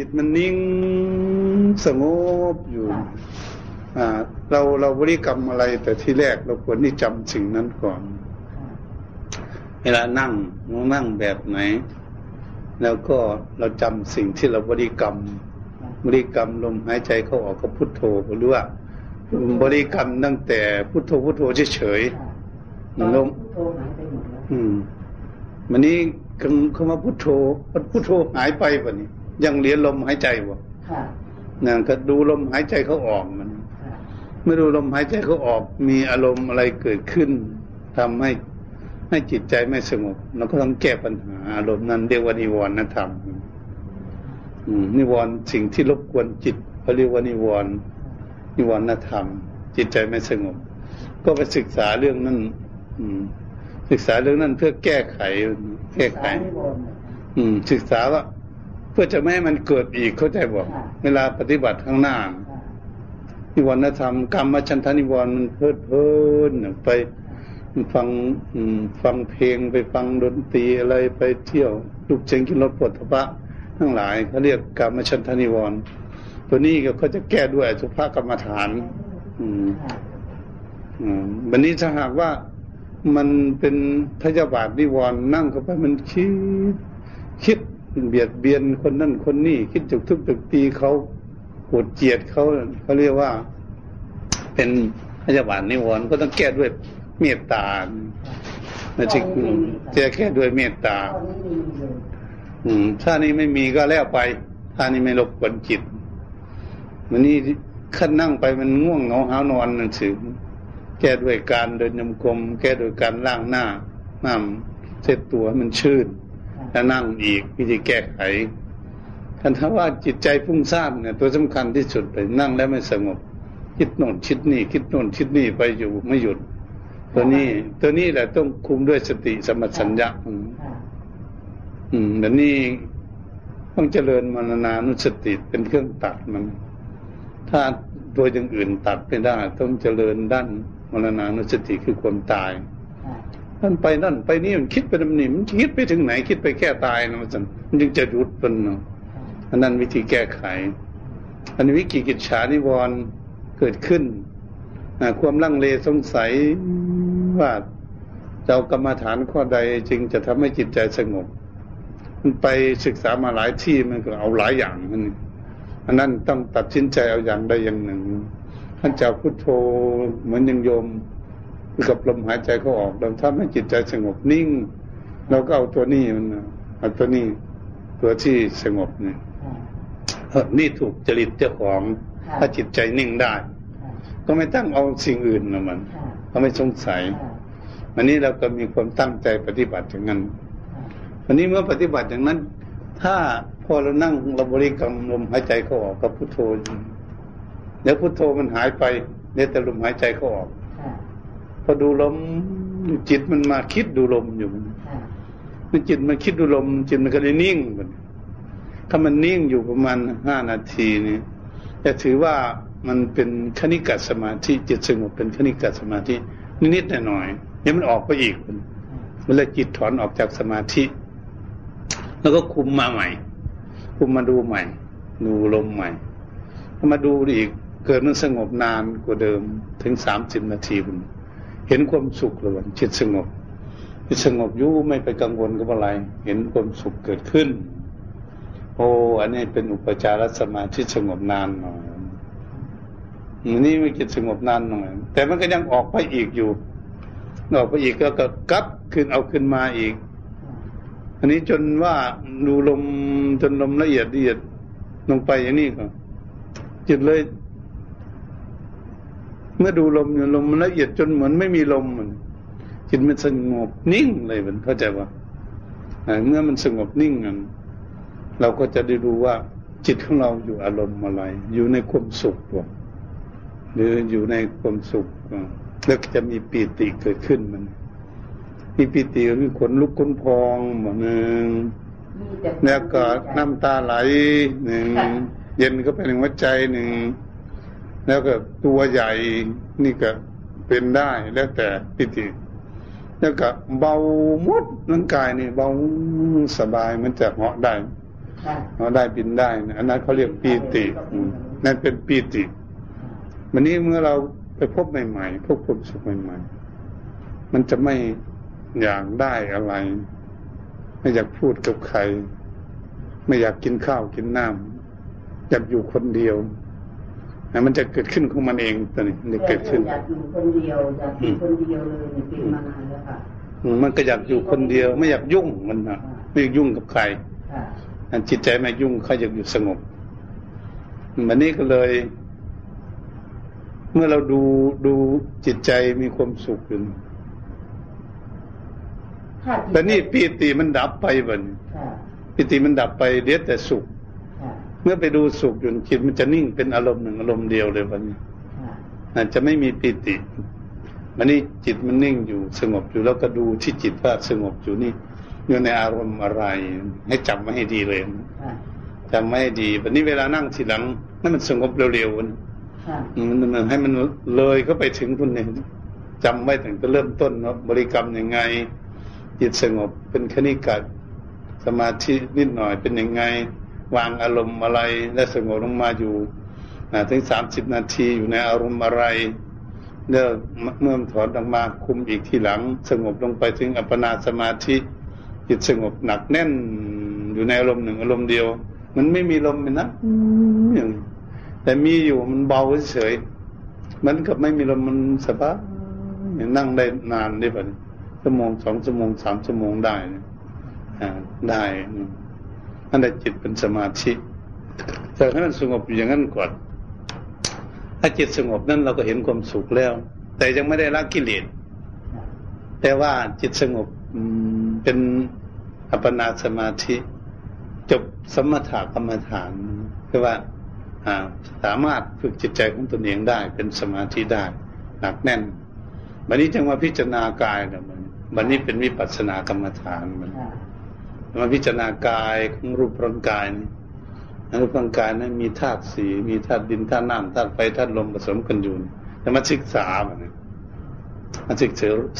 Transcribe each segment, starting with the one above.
จิตมันนิ่งสงบอยู่อ่าเราเราบริกรรมอะไร แต่ที่แรกเราควรที่จำสิ่งนั้นก่อน เวลานั่งนั่งแบบไหน แล้วก็เราจำสิ่งที่เราบริกรรม บริกรรมลมหายใจเข้าออกก็พุทโธหรือว่าบริกรรมตั้งแต่พุทโธพุทโธเฉยๆลมอืมวันนี้คำว่าพุทโธพุทโธหายไปวะนี้ ยังเรียนลมหายใจวะนั่นก็ดูลมหายใจเขาออกมันเมื่อดูลมหายใจเขาออก มีอารมณ์อะไรเกิดขึ้นทำให้ให้จิตใจไม่สงบเราก็ต้องแก้ปัญหาอารมณ์นั้นเรียกว่านิวรณธรรมนิวรณ์สิ่งที่รบกวนจิตเขาเรียกว่านิวรณ์นิวรณธรรม จิตใจไม่สงบ ก็ไปศึกษาเรื่องนั้นอืม ศึกษาเรื่องนั้นเพื่อแก้ไข แก้ไข อืม ศึกษาว่าเพื่อจะไม่ให้มันเกิดอีกเข้าใจบอกเวลาปฏิบัติข้างหน้านิวรณธรรมกรรมชันทานิวรณ์มันเพิดเพลินไปฟังฟังเพลงไปฟังดนตรีอะไรไปเที่ยวลูกเชงกินรถปวดทพะทั้งหลายเขาเรียกกรรมชันทานิวรณ์ตัวนี้ก็เขาจะแก้ด้วยสุภากรรมฐาน อืมอืมวันนี้ถ้าหากว่ามันเป็นพยาบาทนิวรณ์นั่งเข้าไปมันคิดคิด เบียดเบียนคนนั่นคนนี้คิดจุกทุบจุกตีเขาโกรธเกลียดเขาเขาเรียกว่า เป็นพยาบาทนิวรณ์ก็ต้องแก้ด้วยเมตตานะจิจะแก้ด้วยเมตตา อืม ถ้านี้ไม่มีก็แล้วไปถ้านี้ไม่รบกวนจิตมันนี่ขั้นนั่งไปมันง่วงเหงาหานอนนั่นสิแก้ด้วยการเดินยมกลมแก้ด้วยการล้างหน้าน้ำเช็ดตัวมันชื่น แล้วนั่งอีกวิธีแก้ไขคันถ้าว่าจิตใจฟุ้งซ่านเนี่ยตัวสำคัญที่สุดเลยนั่งแล้วไม่สงบ คิดโน่นคิดนี่ คิดโน่นคิดนี่ไปอยู่ไม่หยุด ตัวนี้ ตัวนี้แหละต้องคุมด้วยสติสมัสัญญาอืมแบบนี้ต้องเจริญมรณานุสติเป็นเครื่องตัดมัน ถ้าตัวอย่างอื่นตัดไม่ได้ ต้องเจริญด้านมรณานุสติคือความตาย นั่นไปนั่นไปนี่มันคิดไปดำนิมันคิดไปถึงไหนคิดไปแค่ตายนะมันมันจึงจะหยุดเป็นเนาะอันนั้นวิธีแก้ไข อันนี้วิกิกิจฉานิวรณ์เกิดขึ้นความลังเลสงสัยว่าเจ้ากรรมฐานข้อใดจึงจะทำให้จิตใจสงบ มันไปศึกษามาหลายที่มันก็เอาหลายอย่างมันอันนั้นต้องตัดสินใจเอาอย่างใดอย่างหนึ่งท่านเจ้าพุทโธเหมือนยังโยม กับลมหายใจเขาออก เราทำให้จิตใจสงบนิ่ง เราก็เอาตัวนี้มันเอาตัวนี้ตัวที่สงบเนี่ยนี่ถูกจริตเจ้าของถ้าจิตใจนิ่งได้ ก็ไม่ตั้งเอาสิ่งอื่นนะมันก็ไม่สงสัยวันนี้เราก็มีความตั้งใจปฏิบัติอย่างนั้นวันนี้เมื่อปฏิบัติอย่างนั้น ถ้าพอเรานั่งเราบริกรรมลมหายใจเขาออกกับพุทโธแล้วพุทโธมันหายไปเดี๋ยวแต่ลมหายใจเขาออกพ อดูลมจิตมันมาคิดดูลมอยู่มันจิตมันคิดดูลม จิตมันก็เลยนิ่งมันถ้ามันนิ่งอยู่ประมาณห้านาทีนี่จะถือว่ามันเป็นคณิกาสมาธิจิตสงบเป็นคณิกาสมาธินิดๆหน่อยๆนี่มันออกไปอีกมันเวลาจิตถอนออกจากสมาธิ แล้วก็คุมมาใหม่ คุมมาดูใหม่ ดูลมใหม่มาดูอีกเกิดมันสงบนานกว่าเดิมถึงสามสิบนาทีมัน เห็นความสุขเลยจิตสงบจิตสงบยู่ไม่ไปกังวลกับอะไร เห็นความสุขเกิดขึ้น โอ้อันนี้เป็นอุปจารสมาธิสงบนานหน่อยนี่ไม่จิตสงบนานหน่อย แต่มันก็ยังออกไปอีกอยู่ออกไปอีกก็กลับขึ้นเอาขึ้นมาอีก อันนี้จนว่าดูลมจนลมละเอียดละเอียดลงไปอย่างนี้ก็จิตเลย เมื่อดูลมอยู่ลมมันละเอียดจนเหมือนไม่มีลมมันจิตมันสงบนิ่งเลยมันเข้าใจว่าเมื่อมันสงบนิ่งกันเราก็จะได้รู้ว่าจิตของเราอยู่อารมณ์อะไร อยู่ในความสุขตัวหรืออยู่ในความสุขแล้วจะมีปีติเกิดขึ้นมันมีปีติมีขนลุกขนพองหมดหนึ่งแล้วก็น้ำตาไหลหนึ่งเย็นก็เป็นหัวใจหนึ่ง แล้วก็ตัวใหญ่นี่ก็เป็นได้แล้วแต่ปิติแล้วก็เบาหมดร่างกายนี่เบาสบายมันจะเหาะได้เราะได้บินได้นะอันนั้นเขาเรียกปีตินั่นเป็นปีติวันนี้เมื่อเราไปพบใหม่ๆพบความสุขใหม่ๆมันจะไม่อยากได้อะไร ไม่อยากพูดกับใคร ไม่อยากกินข้าวกินน้ำอยากอยู่คนเดียว มันจะเกิดขึ้นของมันเองตอนนี้มันจะเกิดขึ้นอยากอยู่คนเดียวอยากอยู่คนเดียวเลยเป็นมานานแล้วค่ะมันก็อยากอยู่คนเดียว ไม่อยากยุ่งมันนะไม่อยากยุ่งกับใครจิตใจไม่ยุ่งเขาอยากอยู่สงบมันนี้ก็เลย เมื่อเราดูดูจิตใจมีความสุขอยู่แต่นี่ปีติมันดับไปบันปีติมันดับไปเดียวแต่สุข เมื่อไปดูสุขอยู่จิตมันจะนิ่งเป็นอารมณ์หนึ่งอารมณ์เดียวเลยวันนี้อาจจะไม่มีปีติมันนี่จิตมันนิ่งอยู่สงบอยู่แล้วก็ดูที่จิตว่าสงบอยู่นี่อยู่ในอารมณ์อะไร ให้จำไว้ให้ดีเลยจำไว้ให้ดีวันนี้เวลานั่งทีหลังนั่นมันสงบเร็วๆมันมันให้มันเลยก็ไปถึงคุณเนี่ยจำไว้ถึงจะเริ่มต้นเนาะบริกรรมยังไง จิตสงบเป็นคณิกะสมาธินิดหน่อยเป็นยังไง วางอารมณ์อะไร และสงบลงมาอยู่ถึงสามสิบนาทีอยู่ในอารมณ์อะไรเมื่อเมื่อถอนออกมาคุมอีกทีหลัง สงบลงไปถึงอัปปนาสมาธิจิตสงบหนักแน่นอยู่ในอารมณ์หนึ่งอารมณ์เดียว มันไม่มีลมเลยนะอย่างแต่มีอยู่มันเบาเฉยมันกับไม่มีลมมันสบายนั่งได้นานได้ปะชั่วโมงสองชั่วโมงสามชั่วโมงได้ได้ นั่นแหละจิตเป็นสมาธิแต่ให้มันสงบอยู่อย่างนั้นก่อน ถ้าจิตสงบนั้นเราก็เห็นความสุขแล้ว แต่ยังไม่ได้ละกิเลสแต่ว่าจิตสงบเป็นอัปปนาสมาธิ จบสมถะกรรมฐานคือว่าสามารถฝึกจิตใจของตนเองได้เป็นสมาธิได้หนักแน่นวันนี้จึงมาพิจารณากายนะมันวันนี้เป็นวิปัสสนากรรมฐานมัน มาพิจารณากายของรูปร่างกายนี่รูปร่างกายนั้นมีธาตุสีมีธาตุดินธาตุน้ำธาตุไฟธาตุลมผสมกันอยู่แต่มาศึกษามันมาศึก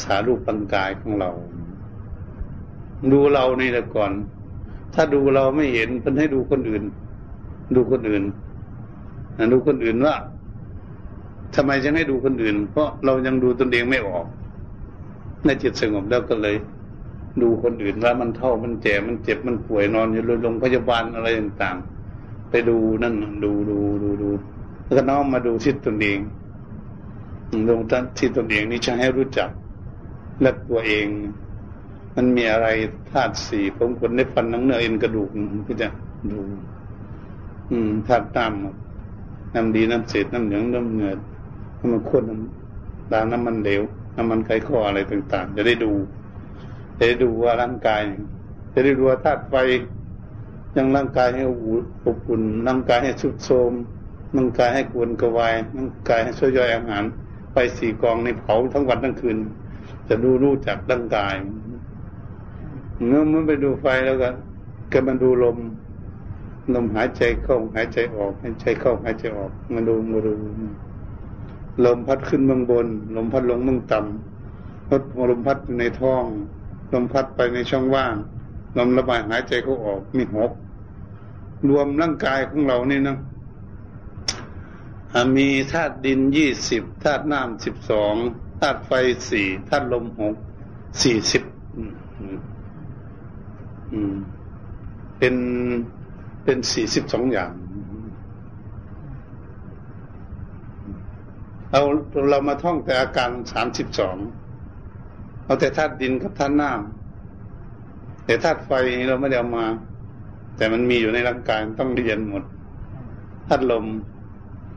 ษารูปร่างกายของเรา ดูเรานี่แหละก่อน ถ้าดูเราไม่เห็นเพิ่นให้ดูคนอื่น ดูคนอื่นดูคนอื่นว่าทำไมจึงให้ดูคนอื่น เพราะเรายังดูตนเองไม่ออก ในจิตสงบแล้วก็เลย ดูคนอื่นว่ามันเท่ามันแก่มันเจ็บมันป่วยนอนอยู่โรงพยาบาลอะไรต่างๆ ไปดูนั่นดูดูดูดูแล้วก็น้อมมาดูที่ตนเองดูที่ตนเองนี่จะให้รู้จัก และตัวเอง มันมีอะไรธาตุสี่ผมคนได้ฟันนังเนื้อเอ็นกระดูกพี่จะดู อืมธาตุน้ำน้ำดีน้ำเศษน้ำเหลืองน้ำเงือน้ำมันข้นน้ำดาน้ำมันเหลวน้ำมันไขข้ออะไรต่าง ๆ จะได้ดู จะได้ดูว่าร่างกาย จะได้ดูว่าธาตุไฟยังร่างกายให้อบอุ่นร่างกายให้สุดโทมร่างกายให้กวนกระวายร่างกายให้ช่วยย่อยอาหาร ไปสี่กองในเผาทั้งวันทั้งคืน จะดูรู้จักร่างกายเมื่อมันไปดูไฟแล้วก็ก็มันดูลมลมหายใจเข้าหายใจออกหายใจเข้าหายใจออกมาดูมาดูลมพัดขึ้นเบื้องบน ลมพัดลงเบื้องต่ำลดลมพัดอยู่ในท้อง ลมพัดไปในช่องว่างลมระบายหายใจเขาออกมีหกรวมร่างกายของเรานี่นะมีธาตุดินยี่สิบธาตุน้ำสิบสองธาตุไฟสี่ธาตุลมหกสี่สิบเป็นเป็นสี่สิบสองอย่าง เราเรามาท่องแต่อาการสามสิบสอง เอาแต่ธาตุดินกับธาตุน้ำแต่ธาตุไฟเราไม่ได้เอามา แต่มันมีอยู่ในร่างกายต้องเรียนหมดธาตุลม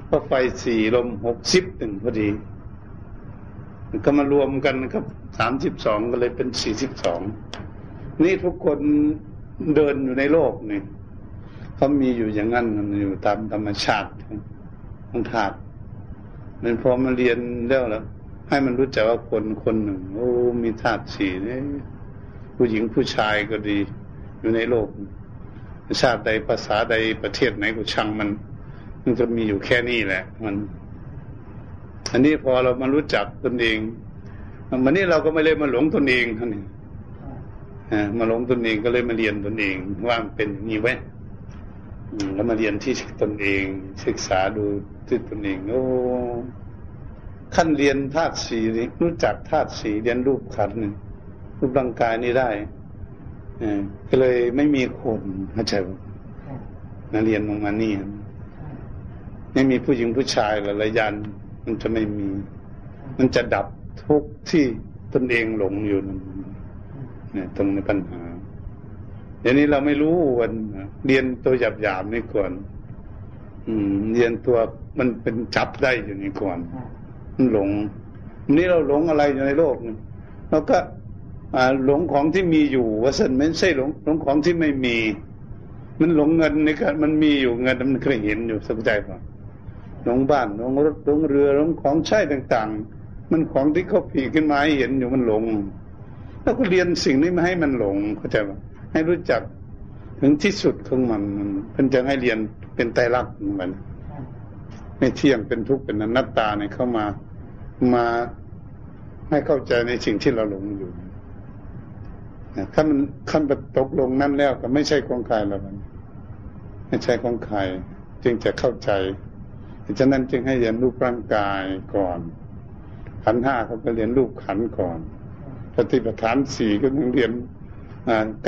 เพราะไฟสี่ลมหกสิบหนึ่งพอดีก็มารวมกันครับสามสิบสองก็เลยเป็นสี่สิบสองนี่ทุกคนเดินอยู่ในโลกนี่เขามีอยู่อย่างนั้นอยู่ตามธรรมชาติของธาตุมันพอมาเรียนแล้วแล้ว ให้มันรู้จักว่าคนคนหนึ่ง โอ้มีธาตุสี่นี่ผู้หญิงผู้ชายก็ดี อยู่ในโลก ชาติใดภาษาใดประเทศไหนก็ช่างมัน มันจะมีอยู่แค่นี้แหละ มัน อันนี้พอเรามารู้จักตนเองมันนี้เราก็ไม่เลยมาหลงตนเองท่านนี้มาหลงตนเองก็เลยมาเรียนตนเองว่ามันเป็นอย่างนี้ไว้แล้วมาเรียนที่ตนเอง ศึกษาดูที่ตนเองโอ้ ขั้นเรียนธาตุสีรู้จักธาตุสีเรียนรูปขันรูปร่างกายนี่ได้ก็เลยไม่มีคนเข้าใจไหมนักเรียนลงมานี่ไม่มีผู้หญิงผู้ชายหลายยัน มันจะไม่มี มันจะดับทุกที่ตนเองหลงอยู่นั่นเนี่ยตรงในปัญหาเดี๋ยวนี้เราไม่รู้วันเรียนตัวหยาบหยาบนี่ก่อน อืม เรียนตัวมันเป็นจับได้อยู่นี่ก่อน หลงวันนี้เราหลงอะไรอยู่ในโลกนี่เราก็หลงของที่มีอยู่ว่าสันไม่ใช่หลงหลงของที่ไม่มี มันหลงเงินนี่ก็มันมีอยู่เงินมันเคยเห็นอยู่สนใจป่ะหลงบ้านหลงรถหลงเรือหลงของใช้ต่าง ๆ มันของที่เขาผีขึ้นมาให้เห็นอยู่มันหลงแล้วก็เรียนสิ่งนี้มาให้มันหลงเข้าใจป่ะให้รู้จักถึงที่สุดของมันมันจะให้เรียนเป็นไตรลักษณ์มันไม่เที่ยงเป็นทุกข์เป็นอนัตตาเนี่ยเข้ามา มาให้เข้าใจในสิ่งที่เราหลงอยู่ถ้ามันขั้นตกลงนั่นแล้วก็ไม่ใช่ของใครแล้วมันไม่ใช่ของใครจึงจะเข้าใจฉะนั้นจึงให้เรียนรูปร่างกายก่อน ขันห้าเขาก็เรียนรูปขันก่อนปฏิปทานสี่ก็ต้องเรียน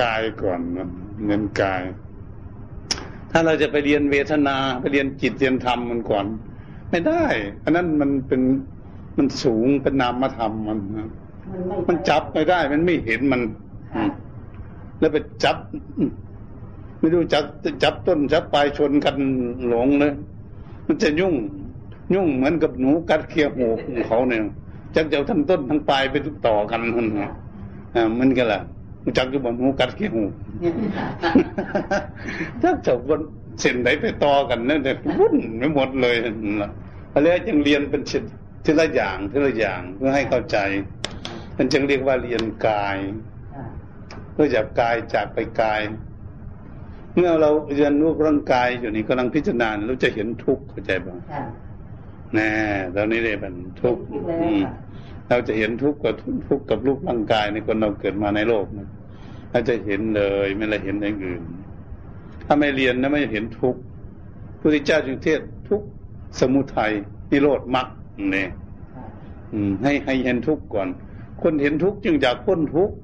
กายก่อนเรียนกาย ถ้าเราจะไปเรียนเวทนาไปเรียนจิตเรียนธรรมมันก่อน ไม่ได้ อันนั้นมันเป็น มันสูงเป็นนามธรรมมันมันจับไม่ได้ มันไม่เห็นมันแล้วไปจับ ไม่รู้จับจับต้นจับปลายชนกันหลงเลยมันจะยุ่ง ยุ่งเหมือนกับหนูกัดเคียวหูของเขาเนี่ยจักจะทั้งต้นทั้งปลายไปต่อกันมันอ่ามันก็แหละมันจักจะบอกหนูกัดเคียวหูถ้าจะวนเส้นไหนไปต่อกันนั่นเนี่ยวุ่นไม่หมดเลยนะแล้วจึงเรียนเป็น ทีละอย่างทีละอย่างเพื่อให้เข้าใจมันจึงเรียกว่าเรียนกายเพื่อจากกายจากไปกาย เมื่อเราเรียนรู้ร่างกายอยู่นี่กำลังพิจารณาเราจะเห็นทุกข์เข้าใจบ้างแน่ตอนนี้เลยเป็นทุกข์เราจะเห็นทุกข์กับทุกข์กับรูปร่างกายในคนเราเกิดมาในโลกนะเราจะเห็นเลยไม่ละเห็นอย่างอื่น ถ้าไม่เรียนนะไม่เห็นทุกข์พระพุทธเจ้าจึงเทศทุกสมุทัยนิโรธมรรค เนี่ยให้ให้เห็นทุกข์ก่อน คนเห็นทุกข์จึงอยากพ้นทุกข์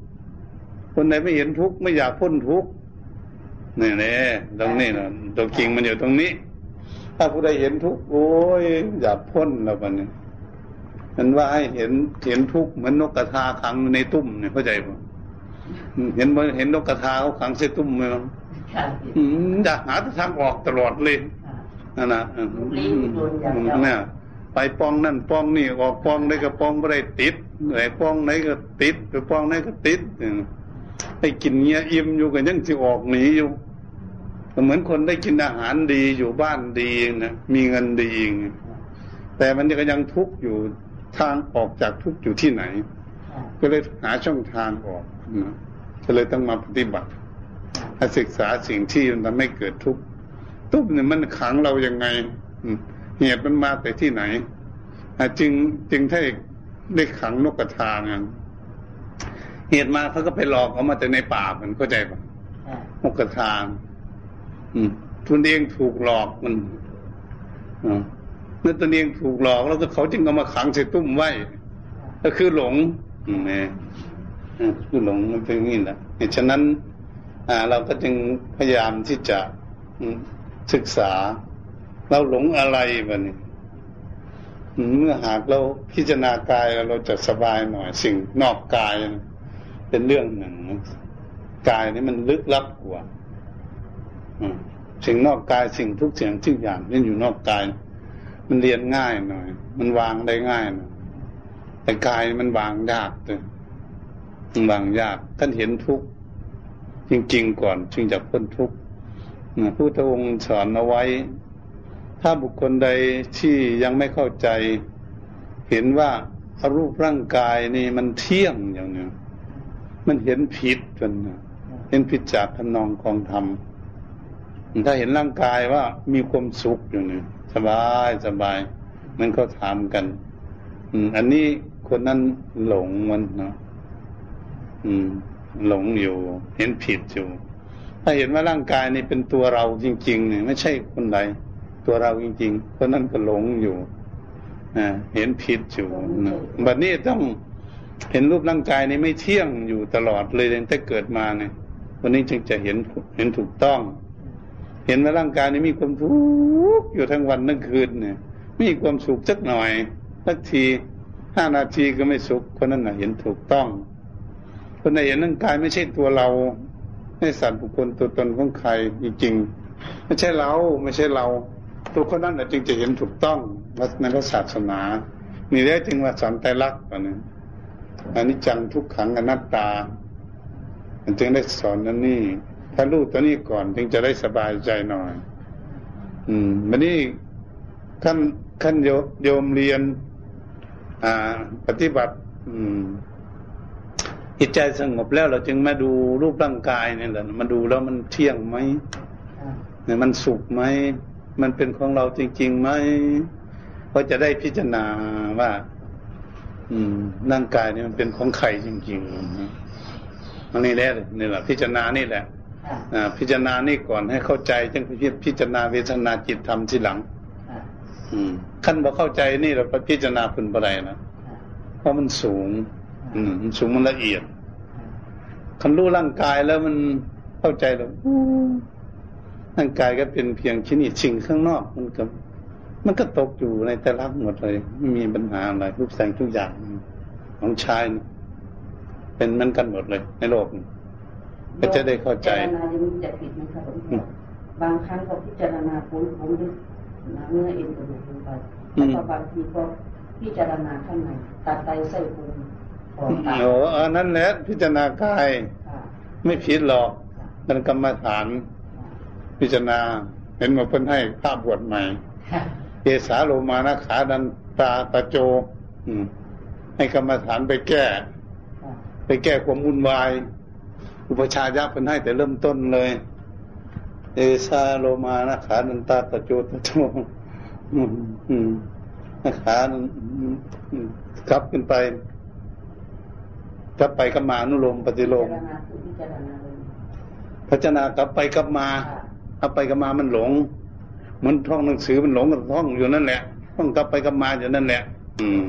คนไหนไม่เห็นทุกข์ไม่อยากพ้นทุกข์นี่แน่ตรงนี้นะตัวจริงมันอยู่ตรงนี้ ถ้าผู้ใดเห็นทุกข์โอ้ยอยากพ้นแล้วมันเนี่ยมันว่าให้เห็นเห็นทุกข์เหมือนนกกระทาขังในตุ้มเนี่ยเข้าใจป่ะเห็นเห็นนกกระทาเขาขังใส่ตุ้มไหมมั้งอยากหาทางออกตลอดเลยนั่นนะเนี่ย ไปป้องนั่นป้องนี่ออกป้องไหนก็ป้องไม่ได้ติดไหนป้องไหนก็ติดไปป้องไหนก็ติดให้กินเงี้ยอิ่มอยู่กันยังที่ออกหนีอยู่เหมือนคนได้กินอาหารดีอยู่บ้านดีนะมีเงินดีแต่มันก็ยังทุกข์อยู่ทางออกจากทุกข์อยู่ที่ไหน ก็เลยหาช่องทางออกนะก็เลยต้องมาปฏิบัติศึกษาสิ่งที่มันทำให้เกิดทุกข์ทุกข์เนี่ยมันขังเรายังไง เหตุมันมาแต่ที่ไหนจึงจึงให้ได้ขังนกกระทางันเหตุมาเขาก็ไปหลอกเขามาแต่ในป่ามันเข้าใจปะนกกระทาอืมทุนเองถูกหลอกมันเมื่อตนเองถูกหลอกแล้วก็เขาจึงเอามาขังใส่ตุ้มไว้ก็คือหลงนี่คือหลงมันเป็นอย่างนี้แหละฉะนั้น อ่า เราก็จึงพยายามที่จะศึกษา เราหลงอะไรบ้านี้เมื่อหากเราพิจารณากายเราจะสบายหน่อย สิ่งนอกกายเป็นเรื่องหนึ่งกายนี่มันลึกลับกว่าสิ่งนอกกายสิ่งทุกเสิ่งทุกอย่างนี่อยู่นอกกาย มันเรียนง่ายหน่อย มันวางได้ง่ายหน่อยแต่กายมันวางยากเลยมันวางยากท่านเห็นทุกจริงๆก่อน จึงจะพ้นทุกพระพุทธองค์สอนเอาไว้ ถ้าบุคคลใดที่ยังไม่เข้าใจ เห็นว่ารูปร่างกายนี่มันเที่ยงอย่างนี้มันเห็นผิดกันเห็นผิดจากทนองของธรรมถ้าเห็นร่างกายว่ามีความสุขอยู่นี่สบายสบาย มันก็ถามกัน อืม อันนี้คนนั้นหลงมันเนาะอืม หลงอยู่ เห็นผิดอยู่ ถ้าเห็นว่าร่างกายนี่เป็นตัวเราจริงๆเนี่ยไม่ใช่คนใด ตัวเราจริงๆคนนั้นก็หลงอยู่เห็นผิดอยู่บัดนี้ต้องเห็นรูปร่างกายนี่ไม่เที่ยงอยู่ตลอดเลยตั้งแต่เกิดมาเนี่ยวันนี้จึงจะเห็นเห็นถูกต้อง เห็นว่าร่างกายนี้มีความทุกข์อยู่ทั้งวันทั้งคืนเนี่ยมีความสุขสักหน่อยสักทีห้านาทีก็ไม่สุขคนนั้นน่ะเห็นถูกต้อง คนไหนเห็นร่างกายไม่ใช่ตัวเราไม่สัตว์บุคคลตัวตนของใครจริงๆไม่ใช่เราไม่ใช่เรา ตัวคนนั้นน่ะจึงจะเห็นถูกต้องในพระศาสนามีได้จึงว่าสอนใจรักตัวนี้อันนี้จังทุกขังอนัตตา มันจึงได้สอนนั่นนี่ ถ้ารู้ตัวนี้ก่อนจึงจะได้สบายใจหน่อย อืมวันนี้ขั้นขั้นโยโยมเรียน อ่า ปฏิบัติ อืมจิตใจสงบแล้วเราจึงมาดูรูปร่างกายนี่แหละมาดูแล้วมันเที่ยงไหมเนี่ยมันสุขไหม มันเป็นของเราจริงๆไหมก็จะได้พิจารณาว่า อืมร่างกายนี่มันเป็นของใครจริงๆมันนี่แหละนี่แหละพิจารณานี่แหละอ่าพิจารณานี่ก่อนให้เข้าใจจึงพิจารณาเวทนาจิตธรรมทีหลังอืมขั้นพอเข้าใจนี่เราไปพิจารณาเป็นอะไรนะเพราะมันสูง อืมมันสูงมันละเอียดคันรู้ร่างกายแล้วมันเข้าใจแล้ว ร่างกายก็เป็นเพียงชิ้นอีสิ่งข้างนอกมันก็มันก็ตกอยู่ในแต่ละหมดเลยไม่มีปัญหาอะไรรูปแสงทุกอย่างของชายเป็นมันกันหมดเลย ในโลกก็จะได้เข้าใจจะผิดไหมครับบางครั้งก็พิจารณาผมผมด้วยเนื้อเอ็นกระดูกลงไปแล้วก็บางทีก็พิจารณาข้างในตัดไตไส้พุงโอ้อันนั้นแหละพิจารณากาย ไม่ผิดหรอกมันกรรมฐาน พิจารณาเห็นว่าเพิ่นให้ภาพบวชใหม่เอสาโลมานะขาดันตาตะโจอืมให้กรรมฐานไปแก้ ไปแก้ความวุ่นวาย อุปชายะเพิ่นให้แต่เริ่มต้นเลย เอสาโลมานะขาดันตาตะโจตะโจอืมอืมนะขาขับขึ้นไปถ้าไปกับมานุโลมปฏิโลมพัฒนากลับไปกลับมา เอาไปกับมามันหลง มันท่องหนังสือมันหลงกับท่องอยู่นั่นแหละต้องกลับไปกลับมาอยู่นั่นแหละ อืม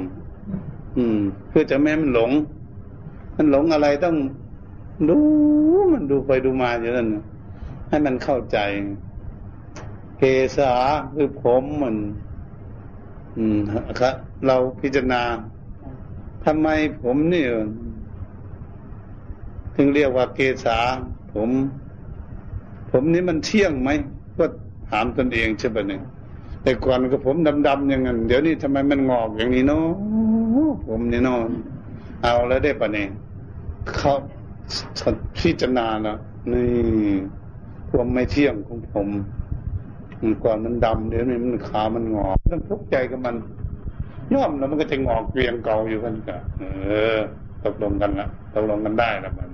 อืม เพื่อจะแม่มันหลง มันหลงอะไรต้องดูมันดูไปดูมาอยู่นั่นให้มันเข้าใจเกษาคือผมมัน อืมครับเราพิจารณาทำไมผมนี่ถึงเรียกว่าเกษาผม ผมนี้มันเที่ยงไหมก็ถามตนเองใช่ปะเนี่ยแต่ก่อนก็ผมดำๆอย่างนั้นเดี๋ยวนี้ทำไมมันงอกอย่างนี้เนาะผมนี่เนาะเอาแล้วได้ปะเนี่ยเขาพิจารณาแล้วนี่ความไม่เที่ยงของผมก่อนมันดำเดี๋ยวนี้มันขามันงอกต้องทุกข์ใจกับมันย่อมแล้วมันก็จะงอกเกลียงเก่าอยู่กันก็เออตกลงกันละตกลงกันได้แล้วมัน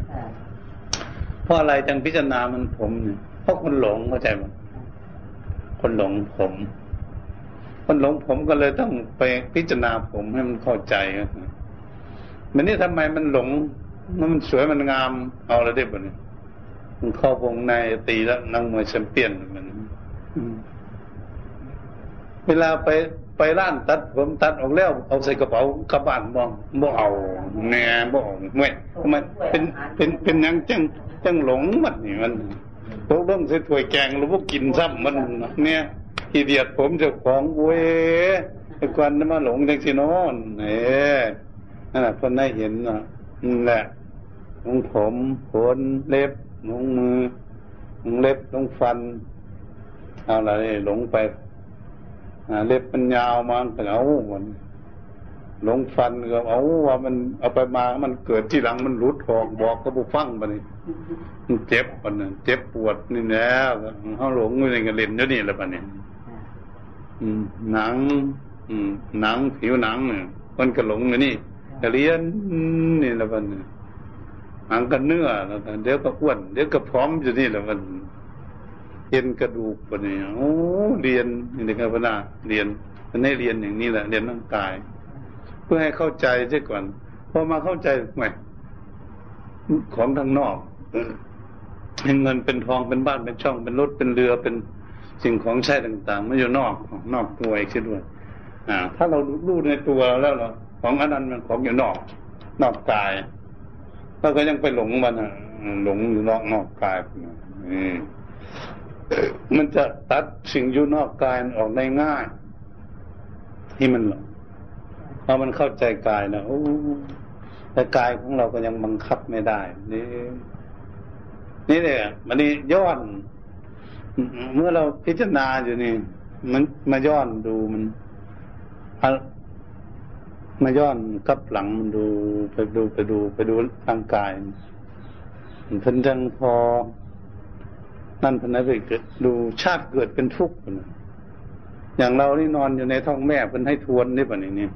เพราะอะไรจังพิจารณามันผมเนี่ยเพราะคนหลงเข้าใจมั้ยคนหลงผม คนหลงผมก็เลยต้องไปพิจารณาผมให้มันเข้าใจมันนี่ทำไมมันหลงมันสวยมันงามเอาแล้วได้บ่เนี่ยมันเข้าวงในตีแล้วนั่งมวยแชมเปี้ยนมันเวลาไปไปร้านตัดผมตัดออกแล้ว เอาใส่กระเป๋ากระบานบ่บ่เอาแน่บ่เมื่อมันเป็นเป็นเป็นยังจัง จังหลงมันนี่มันตกลงใส่ถ้วยแกงหรือว่ากินซ้ำมันเนี่ยทีเดียดผมจะของเว้ไอ้ควันมาหลงจังสินอนเอ้นั่นแหละคนได้เห็นน่ะนั่นแหละลงผมขนเล็บลงมือลงเล็บลงฟันเอาอะไรหลงไปเล็บมันยาวมาก็เอามัน หลงฟันก็เอาว่ามันเอาไปมา มันเกิดที่หลังมันรุดออกบอกก็บุฟังไปนี่มันเจ็บมันเจ็บปวดนี่แล้วเขาหลงอยู่ในกระเล่นเดี๋ยวนี้แหละปะเนี่ยหนัง อืม หนังผิวหนังเนี่ยมันก็หลงอยู่นี่กระเลียนนี่แหละปะเนี่ยหนังกับเนื้อแล้วเดี๋ยวก็อ้วนเดี๋ยวก็พร้อมอยู่นี่แหละมันเห็นกระดูกปะเนี่ยโอ้เรียนนี่ครับพนาเรียนมันให้เรียนอย่างนี้แหละเรียนร่างกาย เพื่อให้เข้าใจใช่ก่อนพอมาเข้าใจใหม่ของทางนอกเป็นเงินเป็นทองเป็นบ้านเป็นช่องเป็นรถเป็นเรือเป็นสิ่งของใช้ต่างๆมันอยู่นอกนอกตัวอีกด้วยอ่า ถ้าเรารู้ในตัวแล้วเราของอันนั้นมันของอยู่นอก นอกกายเราก็ยังไปหลงมันหลงอยู่นอกนอกกายนี่มันจะตัดสิ่งอยู่นอกกายออกได้ง่าย ที่มันหลง พอมันเข้าใจกายนะโอ้แต่กายของเราก็ยังบังคับไม่ได้ นี่ นี่เนี่ยมันนี่ย้อน เมื่อเราพิจารณาอยู่นี่ มันมาย้อนดูมันมาย้อนกับหลังมันดูไปดูไปดูไปดูร่างกายมันเพิ่นจังพอ นั่นพนันไปเกิดดูชาติเกิดเป็นทุกข์ อย่างเรานี่นอนอยู่ในท้องแม่เป็นให้ทวนนี่ป่ะนี่นี่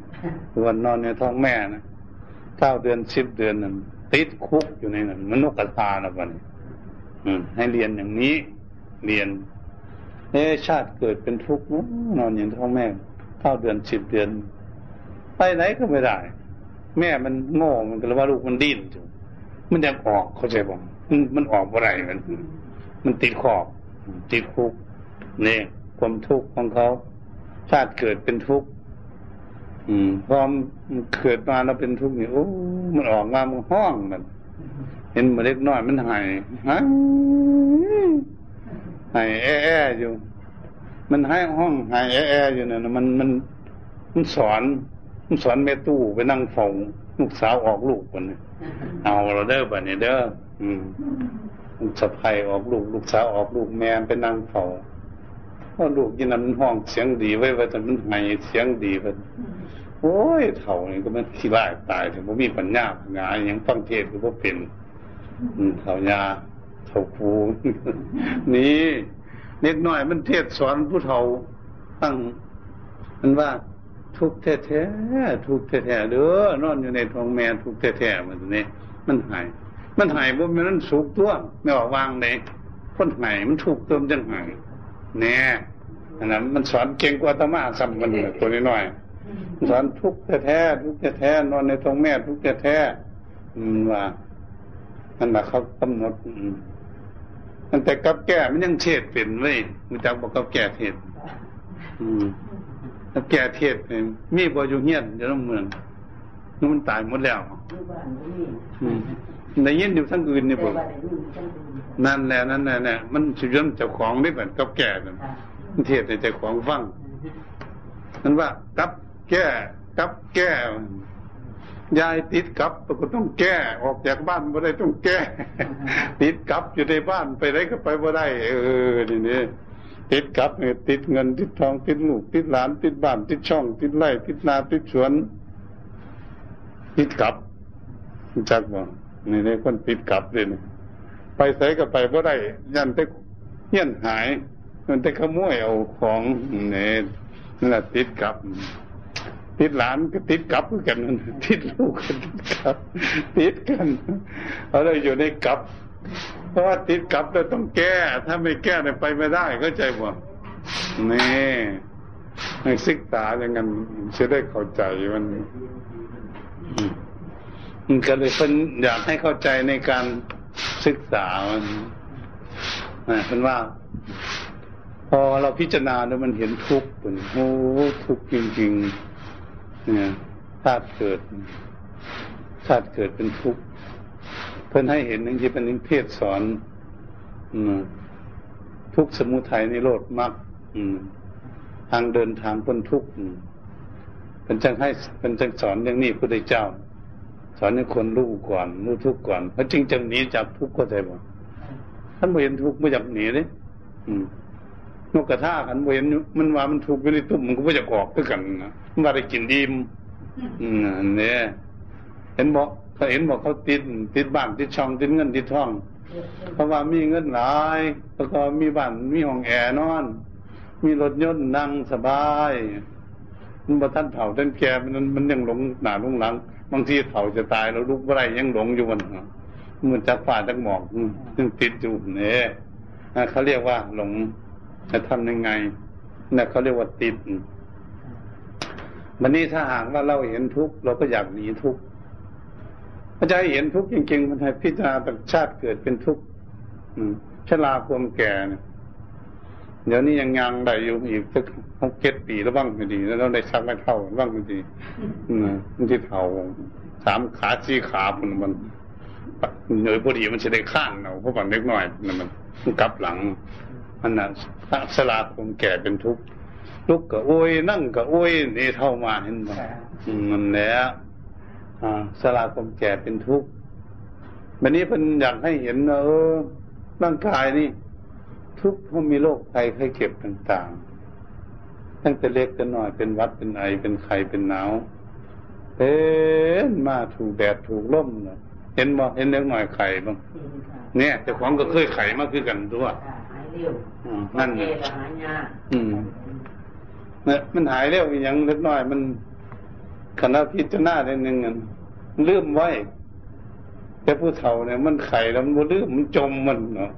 ทวนนอนในท้องแม่นะเก้าเดือนสิบเดือนนั้นติดคุกอยู่ในนั้นมันนกกระทานะป่ะนี่ให้เรียนอย่างนี้ เรียนเอชาติเกิดเป็นทุกข์นอนอยู่ในท้องแม่เก้าเดือนสิบเดือน ไปไหนก็ไม่ได้ แม่มันโง่มันก็เลยว่าลูกมันดิ้นจูมันอยากออกเข้าใจบ่มันมันออกอะไรมัน มันติดขอบ ติดคุกนี่ความทุกข์ของเขา ชาติเกิดเป็นทุกข์อืมพอมเกิดมาแล้วเป็นทุกข์นี่โอ้ มันออกมามันห้องมัน เห็นมาเล็กน้อยมันหายหายหายแอ่อยู่ มันหายห้องหายแอ่อยู่เนี่ยมันมันมันสอน มันสอนแม่ตู้ไปนั่งฝงลูกสาวออกลูกคนนี้เอาเราเด้อบัดนี้เด้ออืมสะพายออกลูก ลูกสาวออกลูกแม่ไปนั่งเฝ้า พราะลูกยินนั้นห้องเสียงดีไว้ว่าแต่มันหายเสียงดีไปโอ้ยเถ่านี่ก็มันขี้บ้าตายถึงผมมีปัญญาหงายอย่างฟังเทศก็บ่เป็นเถ่ายาเถ่าคูนี่เล็กน้อยมันเทศสอนผู้เฒ่าตั้งมันว่าทุกข์แท้ๆทุกข์แท้ๆเด้อนอนอยู่ในท้องแม่ทุกข์แท้ๆมันนี่มันหายมันหายบ่แม่นสุขตัวไม่ออกวางเลยคนหายมันทุกข์ตัวมันจังหายแน่อั นนั้นมันสอนเก่งกว่าธรรมะซ้ำมันตัวน้อยๆสอนทุกข์แท้ๆทุกข์แท้ๆนอนในท้องแม่ทุกข์แท้ๆมันว่านั่นแหละเขากำหนดมันแต่กับแก่มันยังเทศเป็นเว้ยมันจักบอกกับแก่เทศอืมแล้วแก่เทศมีบ่อยู่เฮียนอยู่ในเมืองนู่นตายหมดแล้วในยินอยู่ทั้งอื่นนี่บ่นั่นแหละนั่นแหละมันสุยนเจ้าของได้แบบกับแก่นั่น เทศในเจ้าของฟังนั่นว่ากับแก้กับแก้ยายติดกับก็ต้องแก้ออกจากบ้านไม่ได้ต้องแก้ ติดกับอยู่ในบ้านไปไหนก็ไปไม่ได้ เออนี่นี่ติดกับเนี่ยติดเงินติดทองติดลูกติดหลาน ติดบ้าน ติดช่อง ติดไร่ติดนาติดสวน ติดกับจักบ่นี่ในคนติดกับเลยไปใส่ก็ไปบ่ได้ ยันแต่เงี้ยนหาย มันแต่ขโมยเอาของเนี่ยนั่นแหละติดกับ ติดหลานก็ติดกับกันติดลูกก็ติดกับ ติดกันเอาเลยอยู่ในกับ เพราะว่าติดกับเราต้องแก้ ถ้าไม่แก้เนี่ยไปไม่ได้เข้าใจบ่นี่ให้ศึกษาอย่างนั้นจะได้เข้าใจมันมันก็เลยเพิ่นอยากให้เข้าใจในการศึกษามันเป็นว่า พอเราพิจารณาแล้วมันเห็นทุกข์เป็นโอ้ทุกข์จริงๆเนี่ยชาติเกิดชาติเกิดเป็นทุกข์เพื่อนให้เห็นหนึ่งที่เป็นเทศสอนอทุกสมุทัยในโลดมรรคทางเดินทางพ้นทุกข์เป็นจังให้เป็นจังสอนอย่างนี้พระเจ้า สอนให้คนรู้ก่อนรู้ทุกข์ก่อนเพราะจริงจังหนีจากทุกข์ก็ได้บ่ท่านไม่เห็นทุกข์ไม่อยากหนีเลย นกกระทากันเห็นมันว่ามันทุกอยู่ในตุ่มมันก็ไม่อยากออกด้วยกันนะมันว่าได้กินดีมเนี่ยเห็นบอกเขาเห็นบอกเขาติดติดบ้านติดช่องติดเงินติดทอง เพราะว่ามีเงินหลายแล้วก็มีบ้านมีห้องแอร์นอน มีรถยนต์นั่งสบายมันบ่ท่านเผาท่านแก่มันมันยังหลงหนาลงหลังบางทีเผาจะตายแล้วลุกไรยังหลงอยู่มันมันจากฝ่าจากหมอกยังติดอยู่เนี่ยเขาเรียกว่าหลง จะทำยังไงนี่เขาเรียกว่าติดวันนี้ถ้าหากว่าเราเห็นทุกข์เราก็อยากหนีทุกข์พระเจ้าเห็นทุกข์จริงๆมันให้พิจารณาต่ชาติเกิดเป็นทุกข์ชราความแก่เนี่ยเดี๋ยวนี้ยังยังได้อยู่อีกสักหกเจ็ดปีแล้วบ้างไม่ดี แล้วเราได้ชักไม่เท่าบ้างไม่ดีมันที่เท่าสามขาสี่ขามันมันเหนื่อยพอดีมันจะได้ข้างเราเพราะว่าเล็กน้อยมันมันกลับหลัง มันน่ะสลาความแก่เป็นทุกข์ลุกก็โอยนั่งก็โอยนี่เท่ามาเห็นไหมมันแล้วอ่าสลาความแก่เป็นทุกข์วันนี้เพิ่นอยากให้เห็นเออร่างกายนี่ ทุกข์เพราะมีโรคภัยไข้เจ็บต่างๆ ตั้งแต่เล็กจนหน่อยเป็นวัดเป็นไอเป็นไข้เป็นหนาวเป็นมาถูกแดดถูกลมเนาะเห็นบ่เห็นเล็กหน่อยไข่บ้างเนี่ยแต่ของก็เคยไข่มาคือกันตัวหาย เร็วอืมนั่นเกหายากอืมเนี่ยมันหายเร็วอีกอย่างเล็กน้อย มันคณะพิจารณาได้หนึ่งอันลืมไว้ แต่ผู้เฒ่าเนี่ย มันไข่แล้วมันบ่ลืมมันจมมันเนาะ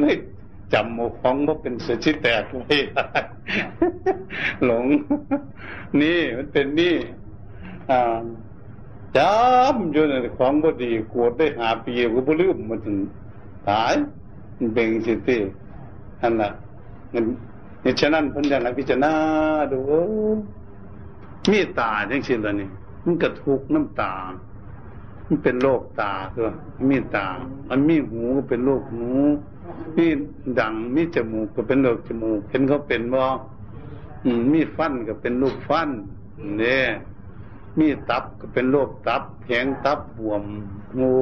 ไม่จำหมกของว่าเป็นเสือชิแตกไว้หลง นี่มันเป็นนี่อ่าจำอยู่ในของบ่ดีกวดได้หาปีก็บ่ลืมมันถึงตายมันเป็นสิติอั นน่ะมันนี่ฉะนั้นเพิ่นอยากให้พิจารณาดูมีตาจังซี่ล่ะนี่มันก็ทุกน้ำตา มันเป็นโรคตาตัวมีตามันมีหูก็เป็นโรคหูมีดังมีจมูกก็เป็นโรคจมูกเห็นเขาเป็นบ่อืมมีฟันก็เป็นโรคฟันเนี่ยมีตับก็เป็นโรคตับแข็งตับบวมโง่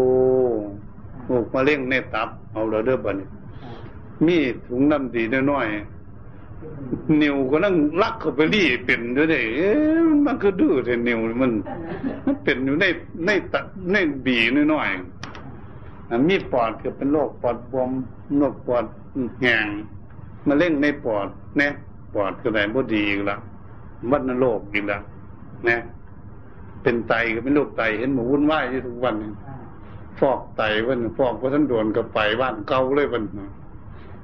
โรคมะเร็งในตับ เอาเราเด้อบัดนี้ มีถุงน้ำดีน้อยๆนิ้วก็นั่งลักเข้าไปรีเป็นด้วยเด้เอ๊ะมันก็ดื้อแต่นิ้วมัน มันเป็นอยู่ในในตัดในบีน้อยๆอะมีปอดก็เป็นโรคปอดบวมโรคปอดแหงมะเร็งในปอดนี่ยปอดก็ได้บ่ดีอีกละวัณโรคอีกละนี่ยเป็นไตก็เป็นโรคไตเห็นหมูวุ่นวายอยู่ทุกวัน ฟอกไตวันฟอกเพราะท่านโดนก็ไปบ้านเก่าเลยวัน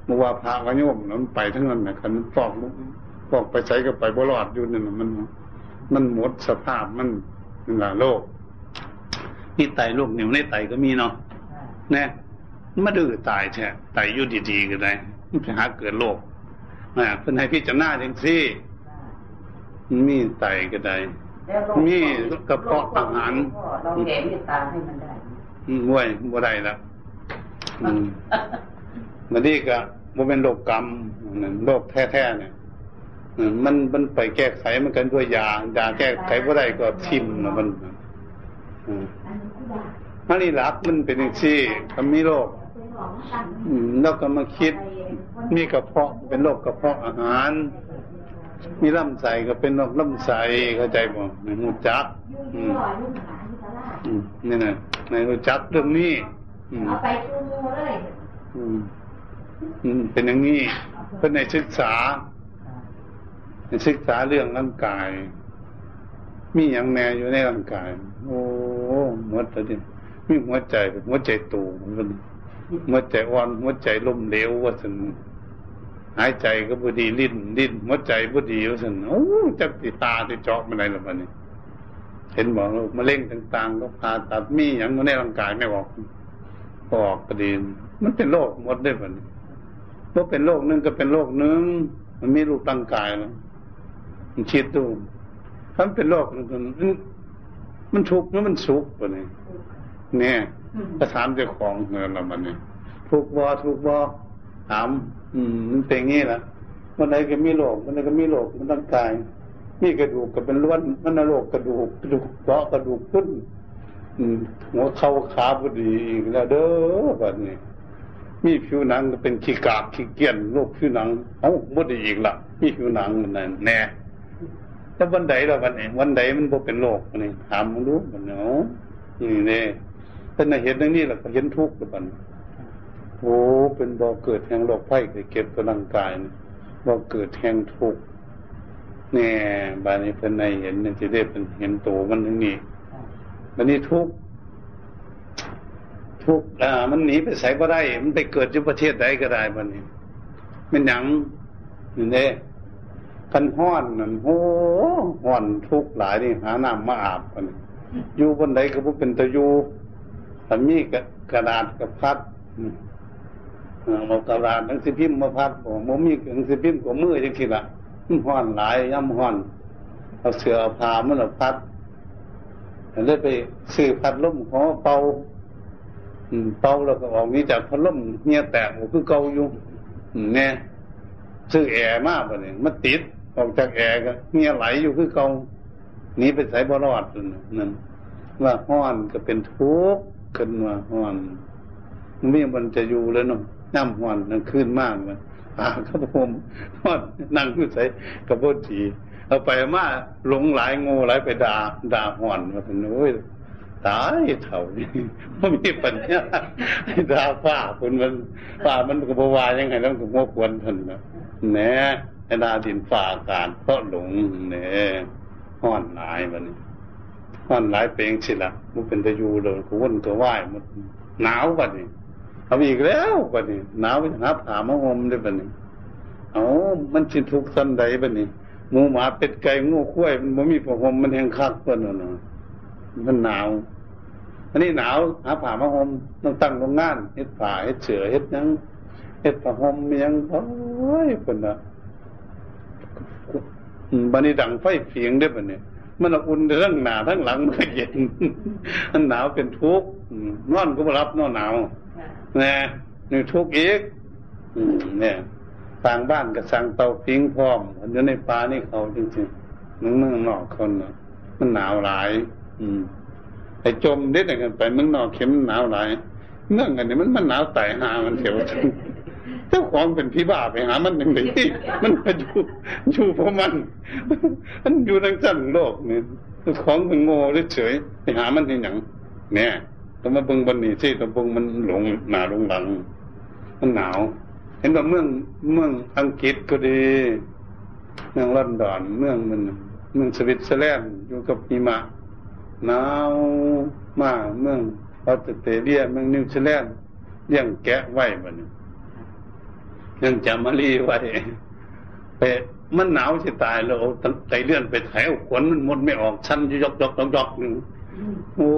เมื่อว่าพระวโยมนั้นไปทั้งนั้นนะคันฟอกฟอกไปใช้ก็ไปบ่รอดอยู่นั่นน่ะมัน มันหมดสภาพมันนั่นแหละโรคนี่ไตโรคเหนียวในไตก็มีเนาะเนี่ยมาดื้อตายแท้ไตอยู่ดีๆก็ได้มันไปหาเกิดโรคนะเพิ่นให้พิจารณาจังซี่มีไตก็ได้แล้วโรคมีกระเพาะอาหารเราแก่เมตตาให้มันได้อืมบ่วยบ่ได้ละอื มันนี่ก็บ่เป็นโรคกรรมโรคแท้ๆเนี่ยมันมันไปแก้ไขมันกันด้วยยายาแก้ไขบ่ได้ก็ทิมนะมันอืมอันนี้หลักมันเป็นอย่างที่ถ้ามีโรคอืมแล้วก็มาคิด มีกระเพาะเป็นโรคกระเพาะอาหาร มีลำไส้ก็เป็นโรคลำไส้เข้าใจบ่ในหูจักอืมอืมนี่นะในหูจักเรื่องนี้อืมเอาไปชูมูเลย อืม เป็นอย่างนี้เพื่อในศึกษาในศึกษาเรื่องร่างกาย มีอย่างแน่อยู่ในร่างกาย โอ้หมดแล้วดิมีหัวใจหัวใจตูมันหัวใจอ่อนหัวใจล้มเหลวว่าสันหายใจก็บดีลิ้นลิ้นหัวใจบดีว่าสันโอ้จักติตาติเจาะมันอะไรล่ะมันนี่เห็นบอกมะเร็งต่างๆ ก็ผ่าตัดมีอย่างในร่างกายไม่บอกบอกก็ดี มันเป็นโรคหมดได้ปะนี่ ว่าเป็นโรคนึงก็เป็นโรคนึง มันมีรูปร่างกายแล้วมันคิดดูถ้ามันเป็นโรคนึงมันมันทุกข์หรือมันสุขปะนี่เนี่ยก็ถามเจ้าของเงินเรามันเนี่ยทุกข์บ่ทุกข์บ่ถาม อืมมันเป็นงี้ล่ะวันไหนก็มีโรควันไหนก็มีโรคมันร่างกายมีกระดูกก็เป็นล้วนมันนโรคกระดูกกระดูกเปราะกระดูกขึ้นอืมหัวเข่าขาบดีอีกแล้วเด้อแบบนี้ มีผิวหนังก็เป็นขี้กากขี้เกียนโรคผิวหนัง เอ้าบดีอีกละมีผิวหนังมันนั่นแน่แล้ววันใดละวันนี้วันใดมันบ่เป็นโรคนี่ถามมึงดูมันเนาะนี่เน่ถ้าน่ะเห็นอย่างนี้ล่ะก็เห็นทุกข์แล้วบัดนี้โอ้เป็นบ่เกิดแห่งโรคภัยเก็บตัวร่างกายนี่บ่เกิดแห่งทุกข์แน่บาดนี้เพิ่นในเห็นนั่นสิได้เป็นเห็นโตมันทั้งนี้มันนี่ทุกข์ ทุกข์อ่ามันหนีไปใส่ก็ได้ มันไปเกิดอยู่ประเทศใดก็ได้บันนี้มันหยังนี่เด้กันห้อนนั่นโอ้ห้อนทุกข์หลายนี่หาน้ำมาอาบบันนี้อยู่บนใดก็บ่เป็นตะอยู่ถ้ามีกระกระดาษกับพัดอืมเอากระดาษหนังสือพิมพ์มาพัดผมมมีหนังสือพิมพ์กับมือจังสิละมันห้อนหลายย่ำห้อนเอาเสือเอาผ้ามันเอาพัดเลยไปซื้อพัดลมของเป่า เป่าแล้วก็ออกนี้จากพัดลมเงียแตกคือเกาอยู่เนี่ยซื้อแอร์มากไปเนี่ยมันติดออกจากแอร์ก็เงียไหลอยู่คือเกานี้ไปใส่บอลอดนั่นว่าห้อนก็เป็นทุกข์ขึ้นมาห้อนไม่มันจะอยู่แล้วเนาะน้ำห้อนนั่นขึ้นมากเลยอาครับผมห้อนนั่งอยู่ใส่กระโปงจีเอาไปมาหลงหลายงูหลายไปด่าด่าห้อนมาถึงโอ้ย ตายเถ่านี่ไม่มีปัญญาดาฝ้าคนมันฝ้ามันก็บวายังไงแล้วก็งควรทันนะแน่ไอ้ดาดินฝ่าการเพราะหลงเนี่ยห้อนหลายมันนี่ห้อนหลายเปลงสิละมันเป็นตะยูเลยก็วนก็ไหวมันหนาวกันนี่เอาอีกแล้วกันนี่หนาวไปหาผ่ามะฮมได้บันนี่เอามันชินทุกสันใดบันนี่หมูหมาเป็ดไก่งูข้วยมันมีผมมันแห้งคักเพิ่นน่ะมันหนาว อันนี้หนาวหาผ่ามะฮมต้องตั้งโรงงานเฮ็ดผ้าเฮ็ดเสือเฮ็ดยังเฮ็ดผ้าห่มยังโอ้ยเพิ่นน่ะบันนี้ดังไฟเฟียงได้บันนี่มันอุ่นทั้งหนาทั้งหลังมันเย็นมันหนาวเป็นทุกข์นอนก็มารับนอนหนาวนะนี่ทุกข์อีกเนี่ยสร้างบ้านกับสร้างเตาพิงพร้อมอันนี้ในป่านี่เขาจริงๆมึงเมืองนอกคนนะมันหนาวหลาย อืม ไอ้จมเด็ดกันไปเมืองนอกเข็มหนาวหลายเนื่องกันนี่มันมันหนาวไต่หามันเถียวเจ้าของเป็นพี่บ้าไปหามันหนึ่งเลยมันมาอยู่อยู่เพราะมัน มันอยู่ทั้งสั้นโลกเนี่ยเจ้าของเป็นโง่เฉยไปหามันที่หนังเนี่ยต้องมาเบิ่งบันนี้สิต้องเบิ่งมันหลงหนาลงหลัง มันหนาว เห็นว่าเมืองเมืองอังกฤษก็ดีเมืองลอนดอนเมืองมันเมืองสวิตเซอร์แลนด์อยู่กับหิมะ หนาวมากเมืองออสเตรเลียเมืองนิวซีแลนด์เลี้ยงแกะไว้บันยังจำมารีไว้ไปมันหนาวจะตายแล้วใจเลื่อนไปแถวขนมันมดไม่ออกชั้นยกยกยกยกหนึ่งโอ้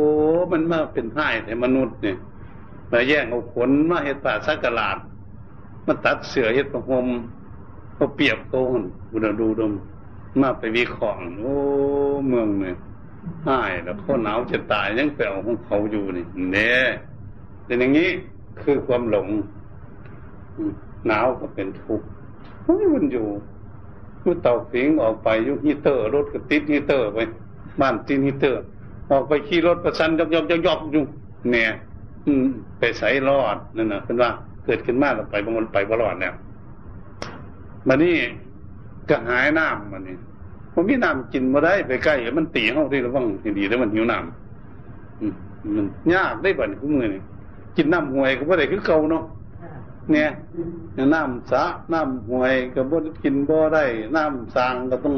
มันมาเป็นไห้แต่มนุษย์เนี่ยมาแย่งเอาขนมาเห็ดป่าสักกลาดมาตัดเสือเห็ดประหมก็เปียบโกนบุญดูดม มาไปวิเคราะห์โอ้เมืองเนี่ย หายแล้วเขาหนาวจะตายยังแปลของเขาอยู่นี่เนี่ยแต่อย่างนี้คือความหลงหนาวก็เป็นทุกข์มันอยู่ยูเต่าฟิงออกไปยุฮีเตอร์รถก็ติดฮีเตอร์ไปบ้านติดฮีเตอร์ ออกไปขี่รถประชันยอกยอกยกยกอยู่เนี่ย อืม ไปใส่รอดนั่นนะเป็นว่าเกิดขึ้นมาเราไปบางคนไปบรอดเนี่ยมันนี่ก็หายน้ำมันนี่ ผมมีน้ำกินมาได้ไปใกล้มันตีห้องที่ระวังดีแล้วมันหิวน้ำมันยากได้บ่นคุณมือนี่กินน้ำห่วยก็ไม่ได้คือเก่าเนาะเนี่ยน้ำสะน้ำห่วยก็บ่กินบ่ได้ น้ำสางก็ต้อง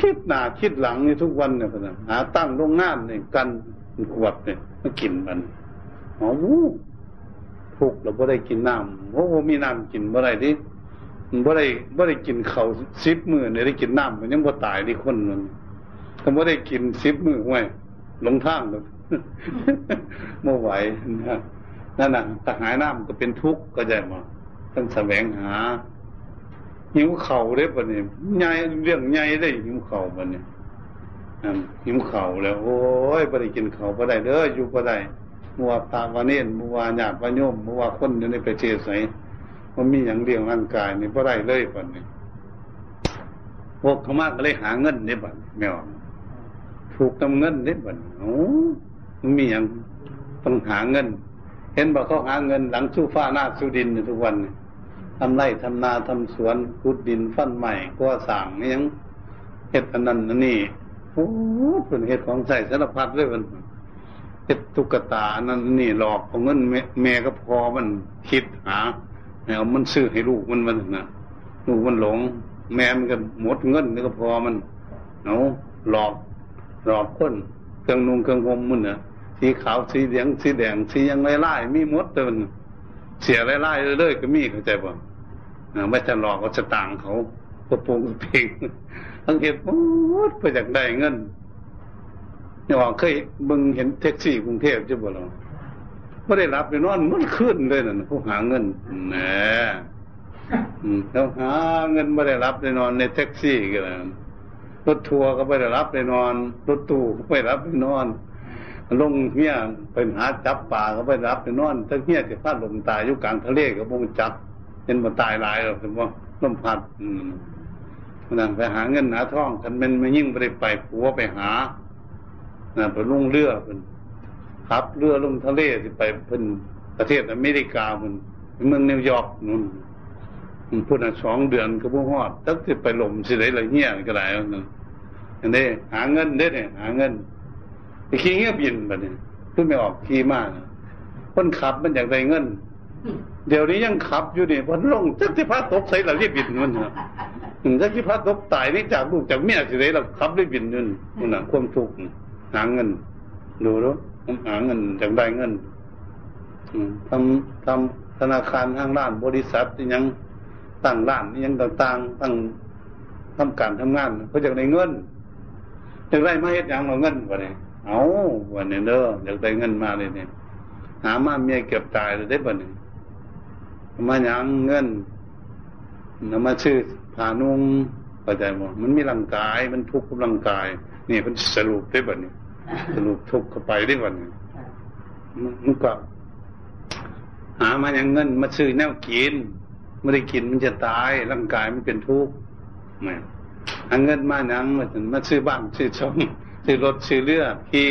คิดหน้าคิดหลังนี่ทุกวันเนี่ยพ่นหาตั้งโรงงานเนี่ยกันขวดเนี่ยมากินมันอ๋อทุกเราบ่ได้กินน้ำโอ้โหมีน้ำกินบ่ได้ดิ บ่ได้บ่ได้กินเขาสิบมือเนี่ยได้กินน้ำมันยังบ่ตายดิคนมันถ้าบ่ได้กินสิบมือห่วยหลงทางเลยเมื่ไหวนะนั่นน่ะถ้าหายน้ำก็เป็นทุกข์ก็ใจมาต้องแสวงหาหิวเข่าได้ปะเนี่ยใหญ่เรื่องใหญ่ได้หิวเข่าปะเนี่ยหิวเข่าแล้ว โอ้ยไ่ได้กินเข่าไ่ได้เด้ออยู่ไ่ได้มัวตาวาเนนมัวหยาดวาโยมมัวคนอยู่ในประเทศไหน มันมีอย่างเลี้ยงร่างกายนี่ไ่ได้เลยปะเนี่ยพวกเขามากก็เลยหาเงินได้บัดไม่ออกถูกทำเงินได้บัดโอ้มันมีอย่างต้องหาเงิน เห็นบอกเขาหาเงินหลังสู้ฟ้าหน้าสู้ดินทุกวันทำไร่ทำนาทำสวนขุดดินฟันใหม่ก็สั่งยังเห็ดอันนั้นอันนี้โอ้เป็นเห็ดของใส่สารพัดเลยมันเห็ดตุกตานนั้นนี่หลอกของเงินแม่ก็พอมันคิดหา แมวมันซื้อให้ลูกมันมันนะลูกมันหลง แม่มันก็หมดเงินนี่ก็พอมันเนาหลอกหลอกคนเครื่องนุ่งเครื่องห่มมันเนะสีขาวสีเหลืองสีแดงสียังไล่ๆมีมดเตินเสียไล่ๆเรื่อยๆก็มีเข้าใจป่ะไม่จะหลอกก็จะต่างเขาประปงเพลงทั้งเหตุมดไปจากได้เงินนี่ว่าเคยบึงเห็นแท็กซี่กรุงเทพจะบ่หรอ ไม่ได้รับไปนอนมันขึ้นเลยนะผู้หาเงินแหมแล้วหาเงินไม่ได้รับไปนอนในแท็กซี่กันรถทัวร์ก็ไม่ได้รับไปนอน รถตู้ก็ไม่รับไปนอน ลงเงี้ยไปหาจับป่าก็ไม่รับไปนอนถ้าเงี้ยจะพลาดลมตายอยู่กลางทะเลก็บงจับเป็นมาตายหลายหรอกถึงว่าลมพัดอืมนั่นไปหาเงินหาทองคันเป็นไม่ยิ่งไปไปผัวไปหาน่ะไปลงเรือเป็น ขับเรือลงทะเลสิไปเป็นประเทศอเมริกาเป็นเมืองนิวยอร์กนู่นพูดสองเดือนก็บ่ฮอดตั้งแต่ไปหลมสิได้ละเงี้ยก็ได้นั่นอันนี้หาเงินได้เนี่ยหาเงินไปขี่เงี้ยบินแบบนี้เพิ่งไม่ออกขี่มากคนขับมันอยากได้เงิน เดี๋ยวนี้ยังขับอยู่นี่พอลงจักที่พัดตกใส่หลังที่บินมันเหรอจักที่พัดตกตายนี่จากลูกจากเมียสิได้เราขับได้บินนั่นนั่นน่ะความทุกข์หาเงินดูแล้ว หาเงินจากได้เงินทำทำธนาคารห้างร้าน บริษัทยังตั้งร้านยังต่างๆตั้งทำการทำงานเขาจะได้เงินจะได้มาเฮ็ดอย่างเราเงินวะเนี่ยเอาวันนี้เด้ออยากได้เงินมาเลยเนี่ยหามาเมียเก็บตายเลยได้บ่เนี่ยมาหยังเงินนำมาชื่อผานุ่งเข้าใจบ่มันมีร่างกาย มันทุกข์กับร่างกาย นี่มันสรุปได้บ่เนี่ย สรุปทุกข์เข้าไปได้บ่เนี่ยมันก็ หามาอย่างเงิน มาซื้อแนวกินไม่ได้กินมันจะตายร่างกายมันเป็นทุกข์เนี่ยอันเงินมาหนังมามาซื้อบ้านซื้อช่องซื้อรถซื้อเรือขี่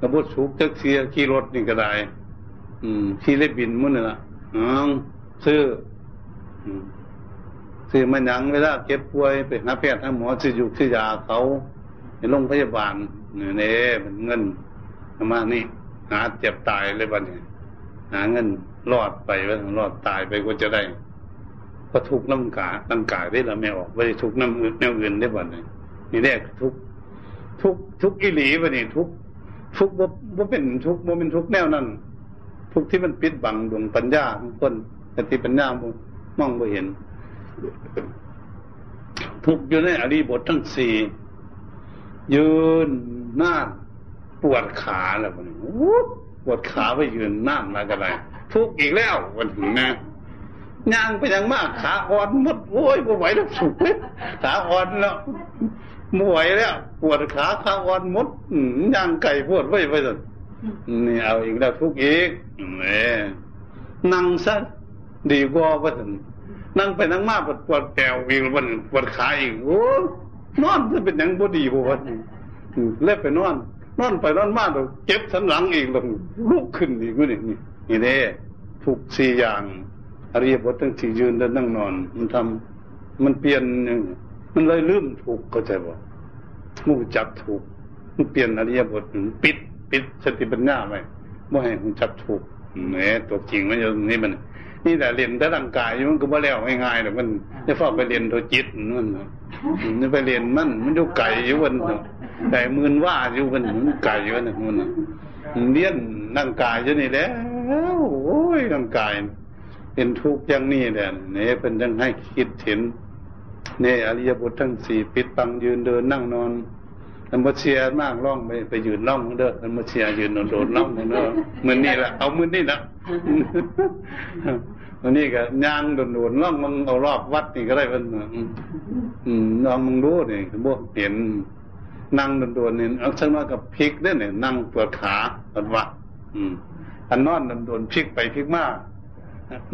กระบุสุกจักเสียขี่รถนี่ก็ได้ อืมขี่เล็บบินมุ่นน่ะอ๋อซื้อซื้อมาหนังเวลาเก็บป่วยไปหาแพทย์หาหมอซื้ออยู่ซื้อยาเขาในโรงพยาบาล เนี่ยมันเงินมานี่หาเจ็บตายเลยบ้านนี้หาเงินรอดไปว่ารอดตายไปก็จะได้ก็ทุกน้ำกาน้ำกายได้ละไม่ออกไม่ได้ทุกน้ำอื่นแนวอื่นได้บ่เนี่ยนี่แรกทุกทุกทุกอิหลีวะนี่ทุกทุกบ่บ่เป็นทุกบ่เป็นทุกแนวนั้นทุกที่มันปิดบังดวงปัญญาของคนแต่ที่ปัญญามองบ่เห็น ทุกอยู่ในอริบททั้งสี่ยืน น้าปวดขาแล้วมันปวดขาไปยืนนั่นมากันไรทุกอีกแล้ววันถึงนะย่างไปยังมากขาอ่อนหมดโอ้ยไม่ไหวแล้วสุกขาอ่อนแล้วไม่ไหวแล้วปวดขาขาอ่อนหมดย่างไก่ปวดไว้ไปสินี่เอาอีกแล้วทุกอีกเนี่ยนั่งซะดีกว่าว่าสินั่งไปนั่งมาปวดปวดแปวอีกวันปวดขาอีกโอ้นอนจะเป็นยังบ่ดีบ่วะ เล็บไปนอนนอนไปนอนมาเราเจ็บสันหลังอีกล้วลุกขึ้นอีกนี่นี่นี่เด้ทุกสี่อย่างอริยบททั้งสี่ยืนเดินนั่งนอน มันทำมันเปลี่ยนมันเลยลืมถูกก็ใจบ่มูจับถูก มันเปลี่ยนอริยบทปิด ปิดสติปัญญาไว้บ่ให้มันจับถูกแหมตัวจริงมันอยู่นี่มัน นี่แต่เรียนแต่ร่างกายมันก็บ่แล้วง่ายๆหรอกมันจะฟ้าไปเรียนตัวจิตมันนี่ไปเรียนมันมันอยู่ไก่อยู่วัน ไก่มืนว่าอยู่วันมันไก่อยู่นะมันเลี้ยนร่างกายอยู่นี่แล้วโอ้ยร่างกายเป็นทุกข์อย่างนี้แหละเนี่ยเป็นยังให้คิดเห็นเนี่ยอริยบททั้งสี่ปิดปังยืนเดินนั่งนอนมันมาเชียร์มากร่องไปไปยืนร่องเด้อมันมาเชียร์ยืนโดดร่องเด้อเหมือนนี่แหละเอามือนี่นะวันนี้ก็ย่างโดดโดดร่องมึงเอารอบวัดนี่ก็ได้เป็นอืมลองมึงรู้นี่พวกเห็น นั่งโดดโดดนี่เอาฉันว่ากับพลิกได้เนี่ยนั่งปวดขาปวดวัดอืมอันนอนโดดโดดพลิกไปพลิกมา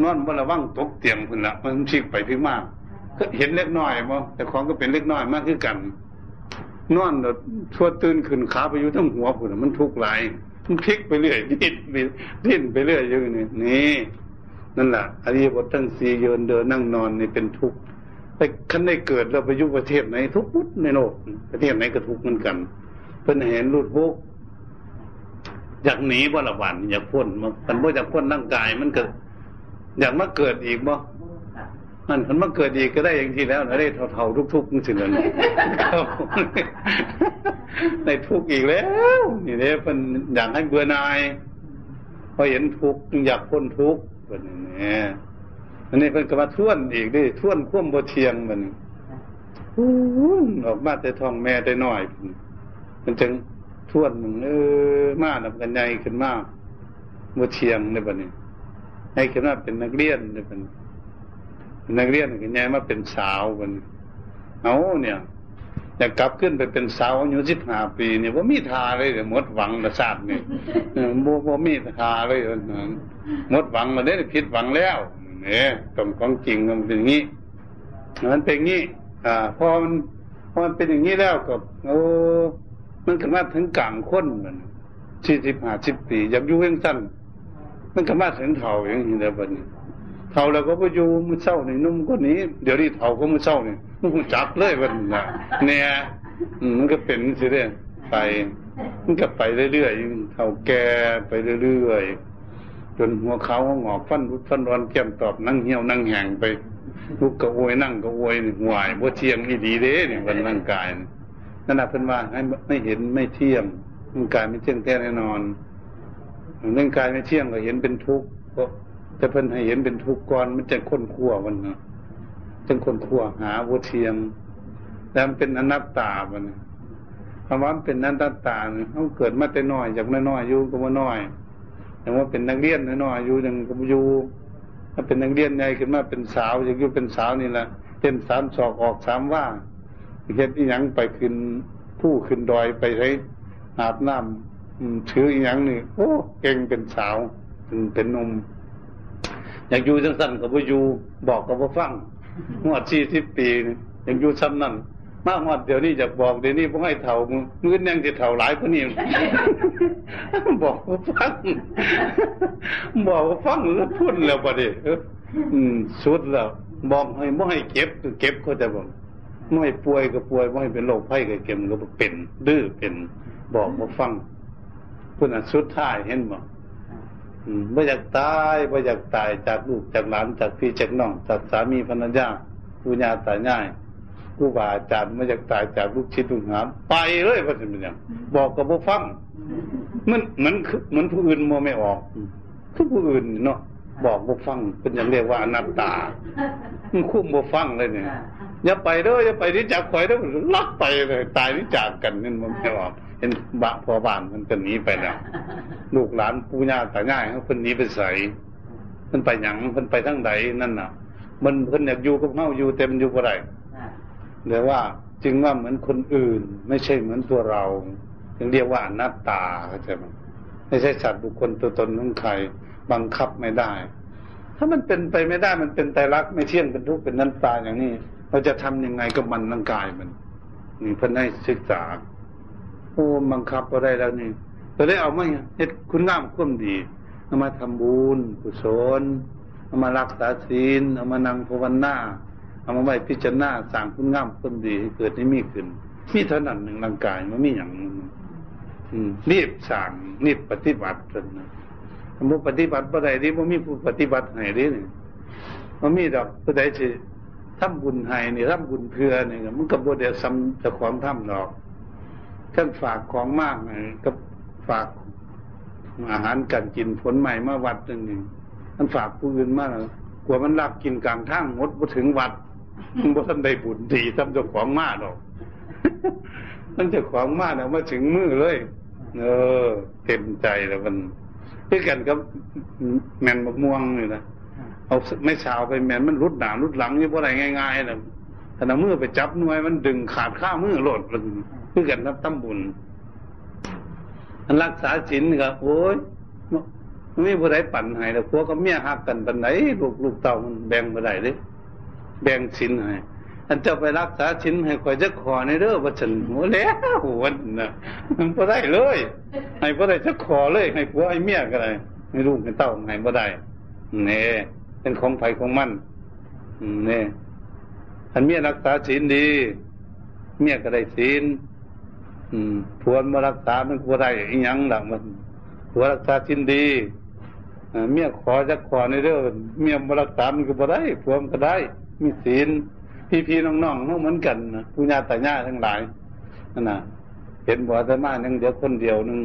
นอนบนระวังตกเตียงพุ่นละมันชิกไปพลิกมากก็เห็นเล็กน้อยมั้แต่ของก็เป็นเล็กน้อยมากขึ้นกัน นอนชั่วตื่นขึ้นขาไปอยู่ทั้งหัวพุ่นมันทุกข์หลายมันพลิกไปเรื่อยดิ้นไปดิ้นไปเรื่อยอยู่นี่นี่นั่นแหละอริยบททั้งสี่เยินเดินนั่งนอนนี่เป็นทุกข์ ไปขั้นได้เกิดเราไปยุประเทศไหนทุกข์ในโลกประเทศไหนก็ทุกเหมือนกัน เพิ่นเห็นรูดโบกอยากหนีบ่ละวันอยากพ้นมันบ่อยากพ้นร่างกายมันก็อยากมาเกิดอีกบ่มันมันมาเกิดอีกก็ได้อย่างที่แล้วได้เท่าๆทุกๆนี่สิเลยในทุกอีกแล้ว นี่เนี่ยเป็นอยากให้เบื่อนายพอเห็นทุกอยากพ้นทุกแบบนี้ อันนี้เป็นกรรมท่วนอีกด้วยท่วนข่วมบ่เทียงมันออกมาแต่ท้องแม่แต่น้อย มันจึงท่วนมันเออมาดับกันใหญ่ขึ้นมาบ่เชียงในบัดนี้ให้ขึ้นมาเป็นนักเรียนในบัดนี้นักเรียนก็ย้ายมาเป็นสาวบัดนี้เอาเนี่ยอยากกลับขึ้นไปเป็นสาวอายุสิบห้าปีเนี่ยว่ามีทาเลยหมดหวังระชาตินี่บ่บ่มีทาเลยหมดหวังมาได้ผิดหวังแล้ว เนี่ยตรงของจริงมันเป็นอย่างนี้มันเป็นอย่างนี้อ่าพอมันพอมันเป็นอย่างนี้แล้วก็โอ้มันขึ้นมาถึงกลางคนมันสี่สิบห้าสิบปีอยากอยู่เพียงสั้นมันขึ้นมาถึงเท่าอย่างนี้แล้วบัดนี้เท่าแล้วก็ไปอยู่มือเศร้าในนุ่มก็นี้ เดี๋ยวนี้เท่าก็มือเศร้านี่มันจับเลยมันนะเนี่ยมันก็เป็นสิเรื่อยไป มันก็ไปเรื่อยๆเท่าแก่ไปเรื่อยๆ จนหัวเขาหงอกฟันรุดฟันรอนแก้มตอบนั่งเหี่ยวนั่งแหงไปลุกกระโวยนั่งกระโวยหวายบ่เทียงอีดีเด้เนี่ยมันร่างกายนั่นแหะเพิ่นว่าให้ไม่เห็นไม่เที่ยงร่างกายไม่เที่ยงแท้แน่นอนร่างกายไม่เที่ยงก็เห็นเป็นทุกข์เพราะจะเพิ่นให้เห็นเป็นทุกข์ก่อนมันจะค้นคั่วมันนะจังคนคั่วหาบ่เที่ยงแล้วมันเป็นอนัตตามันคำว่ามันเป็นอนัตตาเนี่ยเขาเกิดมาแต่น้อยจากน้อยๆอยู่ก็มาน้อยอยางว่าเป็นนักเรียนน้อยๆอยู่ยังก็อยู่ถ้าเป็นนักเรียนใหญ่ขึ้นมาเป็นสาวอย่างอยู่เป็นสาวนี่แหละเป็นสามศอกออกสามว่าเฮ็ดอีหยังไปขึ้นผู้ขึ้นดอยไปใช้อาบน้ำถืออีหยังนี่โอ้เก่งเป็นสาวเป็นเป็นนมอยากอยู่จังสั้นกับว่อยู่บอกกับว่าฟังหัวสี่สิบปีอยากอยู่ซ้ำนั่น มากหัดเดี๋ยวนี้จะบอกเดี๋ยวนี้พวกให้เถ่ามือยังจะเถ่าหลายคนนี้บอกว่าฟังบอกว่าฟังแล้วพูดแล้วประเดี๋ยวอืมสุดแล้วบอกให้ไม่ให้เก็บก็เก็บเขาจะบอกไม่ให้ป่วยก็ป่วยไม่ให้เป็นโรคไข้ก็เก็บก็เป็นดื้อเป็น บอกว่าฟังพูดอะสุดท้ายเห็นบ่ไม่อยากตายไม่อยากตายจากลูกจากหลานจากพี่จากน้องจากสามีภรรยาผู้ญาตายาย ผู้บาอาจารย์ไม่อยากตายจากลูกชิดลูกหามไปเลยว่าจะเป็นอย่างบอกกับผู้ฟังมันเหมือนเหมือนผู้อื่นมองไม่ออกคือผู้อื่นเนาะบอกผู้ฟังเป็นอย่างเรียกว่าอนัตตามันคุ้มผู้ฟังเลยเนี่ยอย่าไปเด้ออย่าไปที่จากข่อยเด้อลักไปเลย ตายนี่จากกันนี่มันไม่ออกเห็นบะพอบ้านมันก็หนีไปแล้วลูกหลานปู่ย่าตายายเขาคนนี้ไปใส่มันไปหยังมันไปทั้งใดนั่นน่ะ มันเพิ่นอยากอยู่กับเฮาอยู่เต็มอยู่บ่ได้ เดี๋ยวว่าจึงว่าเหมือนคนอื่น ไม่ใช่เหมือนตัวเราจึงเรียกว่าอนัตตาเข้าใจไหมไม่ใช่สัตว์บุคคลตัวตนของใครบังคับไม่ได้ ถ้ามันเป็นไปไม่ได้มันเป็นไตรลักษณ์ไม่เที่ยงเป็นทุกข์เป็นนันตาอย่างนี้ เราจะทำยังไงกับมันร่างกายมันนี่เพิ่นให้ศึกษาโอ้บังคับก็ได้แล้วนี่เราได้เอาไมาเฮ็ดคุณงามความดีเอามาทำบุญกุศลเอามารักษาศีลเอามานั่งภาวนา เอามาไว้พิจารณาสั่งคุณงามความดีให้เกิดให้มีขึ้น มีเท่านั้นหนึ่งร่างกายมันมีอย่างรีบสั่งรีบปฏิบัติกันนะมุปฏิบัติประใดที่มันมีผู้ปฏิบัติให้ดิมันมีดอกประใดที่ทำบุญให้นี่ทำบุญเพื่อนี่มันก็บ่ได้ซ้ำจะความทำดอกท่านฝากของมากกับฝากอาหารการกินผลใหม่มาวัดหนึ่งนี่มันฝากผู้อื่นมากกลัวมันลักกินกลางทางหมดมาถึงวัด บ่ทันได้บุญดีทำเจ้าของมากหรอกมันเจ้าของมากเนี่ยมาถึงมือเลย เออ เต็มใจแล้วมันด้วยกันกับแมนมะม่วงนี่นะเอาไม่ชาวไปแมนมันรุดหนารุดหลังนี่เพราะอะไรง่ายๆนะถ้าเอามือไปจับหน่วยมันดึงขาดข้ามือหลดมันคือกันนับตั้มบุญอันรักษาศีลครับโอ้ยมันไม่ผู้ใดปั่นให้แล้วพวกก็เมียหักกันปันไหนลูกลูกเต่ามันแบ่งมาได้เลย แบ่งศีลให้อันเจ้าไปรักษาชิ้นให้คอยจะขอในเด้อว่าฉันโหแล้ววันนะมันบ่ได้เลย ให้บ่ได้จะขอเลย ให้ผัวให้เมียก็ได้ให้ลูกให้เต้าให้บ่ได้เนี่ยเป็นของไผ่ของมันเนี่ยอันเมียรักษาศีลดี เมียก็ได้ศีลผัวมารักษามันผัวได้อีหยังหลังมันผัวรักษาศีลดีเมียขอจะขอในเรื่องเมียมารักษามันก็บ่ได้ผัวมันก็ได้ มีศีล พี่พี่น้องน้องเหมือนกันนะผู้ญาติญาทั้งหลายนั่นนะเห็นบ่แต่มาหนึ่งเดียวคนเดียวหนึ่ง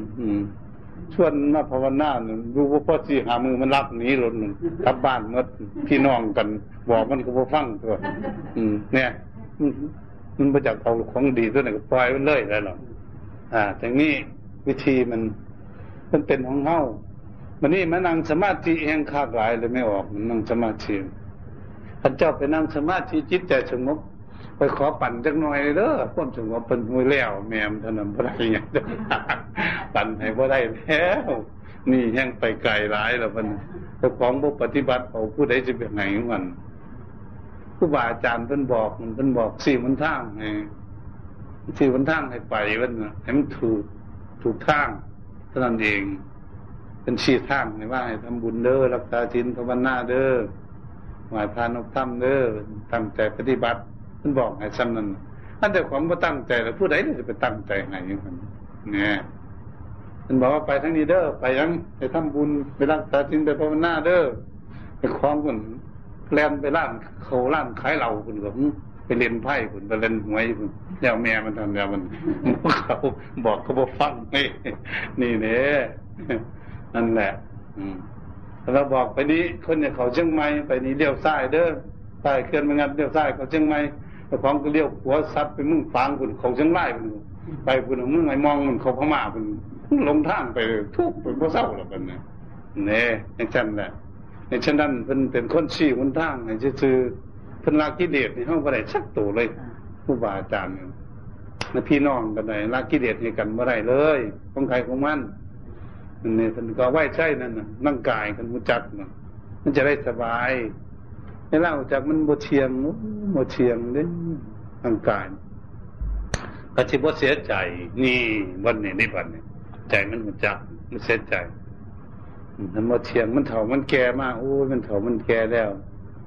ชวนมาภาวนาหนึ่งดูว่าพ่อสี่หามือมันรับหนีรถหนึ่งกลับบ้านเมื่อพี่น้องกัน บอกมันก็บ่ฟังตัวอืม เนี่ยมันมาจากเอาของดีตัวไหนก็ปล่อยมันเลยแล้วหรออ่าอย่างนี้วิธีมัน มันเป็นของเฮาวันนี้มานั่งสมาธิแห่งคากหลายเลยไม่ออก มันนั่งสมาธิ ท่านเจ้าไปนั่งสมาธิจิตใจสงบไปขอปั่นจักหน่อยเด้อความสงบเป็นหวยแล้ว แม่มท่านนั้นบ่ได้ยังปั่นให้บ่ได้แล้ว นี่ยังไปไกลหลายแล้วมันแต่ของบ่ปฏิบัติเอาผู้ใดจะเป็นไงมันผู้บาอาจารย์เพิ่นบอกมันเพิ่นบอกสี่มันทางให้สี่มันทางให้ไปมันให้มันถูกถูกทางเท่านั้นเอง เป็นชี้ทางให้ว่าให้ทำบุญเด้อรักษาศีลภาวนาเด้อ หมายพานกธรรมเด้อตั้งใจปฏิบัติมันบอกให้ซ้ำนั้นอันแต่ความว่าตั้งใจแล้วผู้ใดจะไปตั้งใจให้ยังไงเนี่ยมันบอกว่าไปทั้งนี้เด้อไปยังไปทำบุญไปรักษาศีลไปภาวนาเด้อไปคล้องคนแลนไปร้านเขาร้านขายเหล้าคุณกับไปเล่นไพ่คุณไปเล่นหวยคุณแล้วแม่มันทำแล้วมันเขาบอกเขาบอกฟังนี่นี่เนี่ยนั่นแหละ อืม เราบอกไปนี้คนเนี่ยเขาเชียงใหม่ไปนี้เลี้ยวซ้ายเด้อซ้เคลื่อนมางันเลี้ยวซ้ายเขาเชียงใหม่เจ้าของก็เลี้ยวหัวซัดไปมึงฟางคุณเขาเชียงรายคุณไปคุณมึงไอ้มองมันเขาพม่าคุณลงทางไปทุกไปบ่เศร้าหรอกกันเนี่ยเนี่ยอย่างฉันแหละในฉะนั้นเป็นเป็นคนชี้คนทางในชื่อเพิ่นลากิเลสในห้องบ่ได้สักตัวเลยผู้บาอาจารย์เนี่ยพี่น้องกันไหนลากิเลสให้กันบ่ได้เลยของใครของมัน นี่มันก็ไหว้ใช่นั่นน่ะนั่งกายกันมุจักนะมันจะได้สบายในเล่าจากมันบเชียงบเชียงเด้นั่งกายก็ที่บ่เสียใจ นี่วันนี้นี่วันนี้ใจมันมุจักมันเสียใจมันบเชียงมันเถ่ามันแก่มากโอ้มันเถ่ามันแก่แล้ว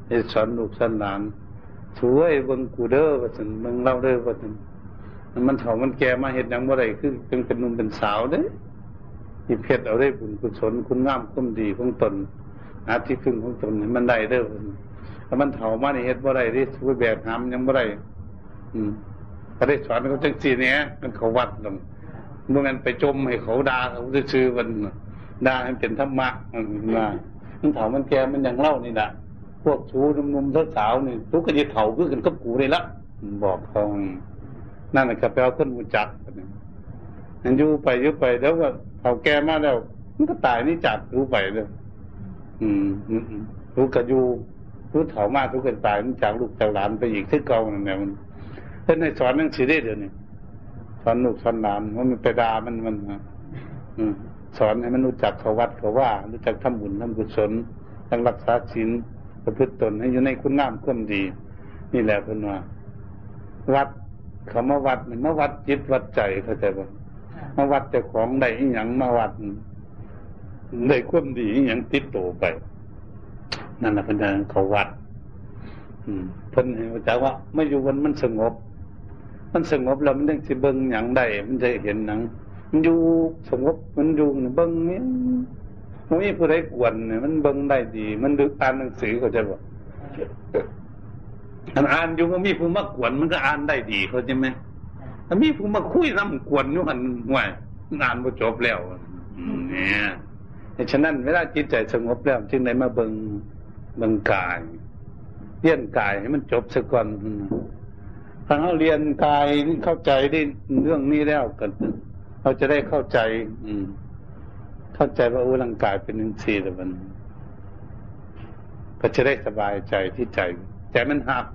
ไอ้สอนลูกสอนหลานสวยเบิ่งกูเด้อว่าซั่นเบิ่งเล่าเด้อว่าซั่นมันเถ่ามันแก่มาเฮ็ดหยังบ่ได้คือเป็นเป็นหนุ่มเป็นสาวเด้ ที่เพชรเอาได้บุญกุศลคุณงามคุณดีของตนอาที่พึ่งของตนมันได้เด้อถ้ามันเถามาในเฮ็ดบ่ได้ที่ช่วยแบกหามยังบ่ได้อืมก็ได้สอนเขาจังสีเนี้ยมันเขาวัดลงเมื่อนั้นไปจมให้เขาด่าเขาจะซื้อมันด่าให้เป็นธรรมะมันมามันเถามันแกมันยังเล่านี่แหละพวกชูนุ่มๆสาวๆนี่ทุกข์ก็จะเถาเพื่อกันกับกูเลยละบอกเขานั่นแหละก็แปลว่าคนมุจักนั่นอยู่ไปอยู่ไปแล้วก็ เขาแก่มาแล้ว มันก็ตายนี่จัดรู้ไปเลยอืมรู้กระยูรู้เถามารู้กันตายมันจากลูกจากหลานไปอีกที่เก่านั่นแหละมันเพื่อนในสอนหนังสือได้เดี๋ยวนี้สอนลูกสอนหลานว่ามันไปดามันมันอืมสอนให้มันรู้จักเขาวัดเขาว่า รู้จักทำบุญทำกุศลต้งรักษาศีลประพฤติตนให้อยู่ในคุณงามความดี นี่แหละเพื่อนว่าวัดเขามาวัดมันมาวัดจิตวัดใจเข้าใจป่ะ มาวัดเจ้าของได้อีหยังมาวัดได้ความดีอีหยังติดตัวไป นั่นแหละเป็นการเขาวัดอืมเพิ่นเห็นจากว่าไม่อยู่วันมันสงบ มันสงบแล้วมันยังจะเบิ่งหยังได้มันจะเห็นหนัง มันอยู่สงบมันอยู่เบิ่งเนี่ยมันมีผู้ใดกวนเนี่ยมันเบิ่งได้ดี มันดูอ่านหนังสือเขาจะบอกอันอ่านอยู่ก็มีผู้มากวนมันก็อ่านได้ดีเขาใช่ไหม ถ้ามีผู้มาคุยน้ำกวนอยู่หันห่วยงานบ่จบแล้วเนี่ยฉะนั้นเวลาจิตใจสงบแล้วจึงได้มาเบิงเบิงกายเรียนกายให้มันจบซะก่อนถ้าเราเรียนกายเข้าใจได้เรื่องนี้แล้วกันเราจะได้เข้าใจ อืม เข้าใจว่าอุร่างกายเป็นหนึ่งสี่แล้วมัน ก็จะได้สบายใจที่ใจ ใจมันหัก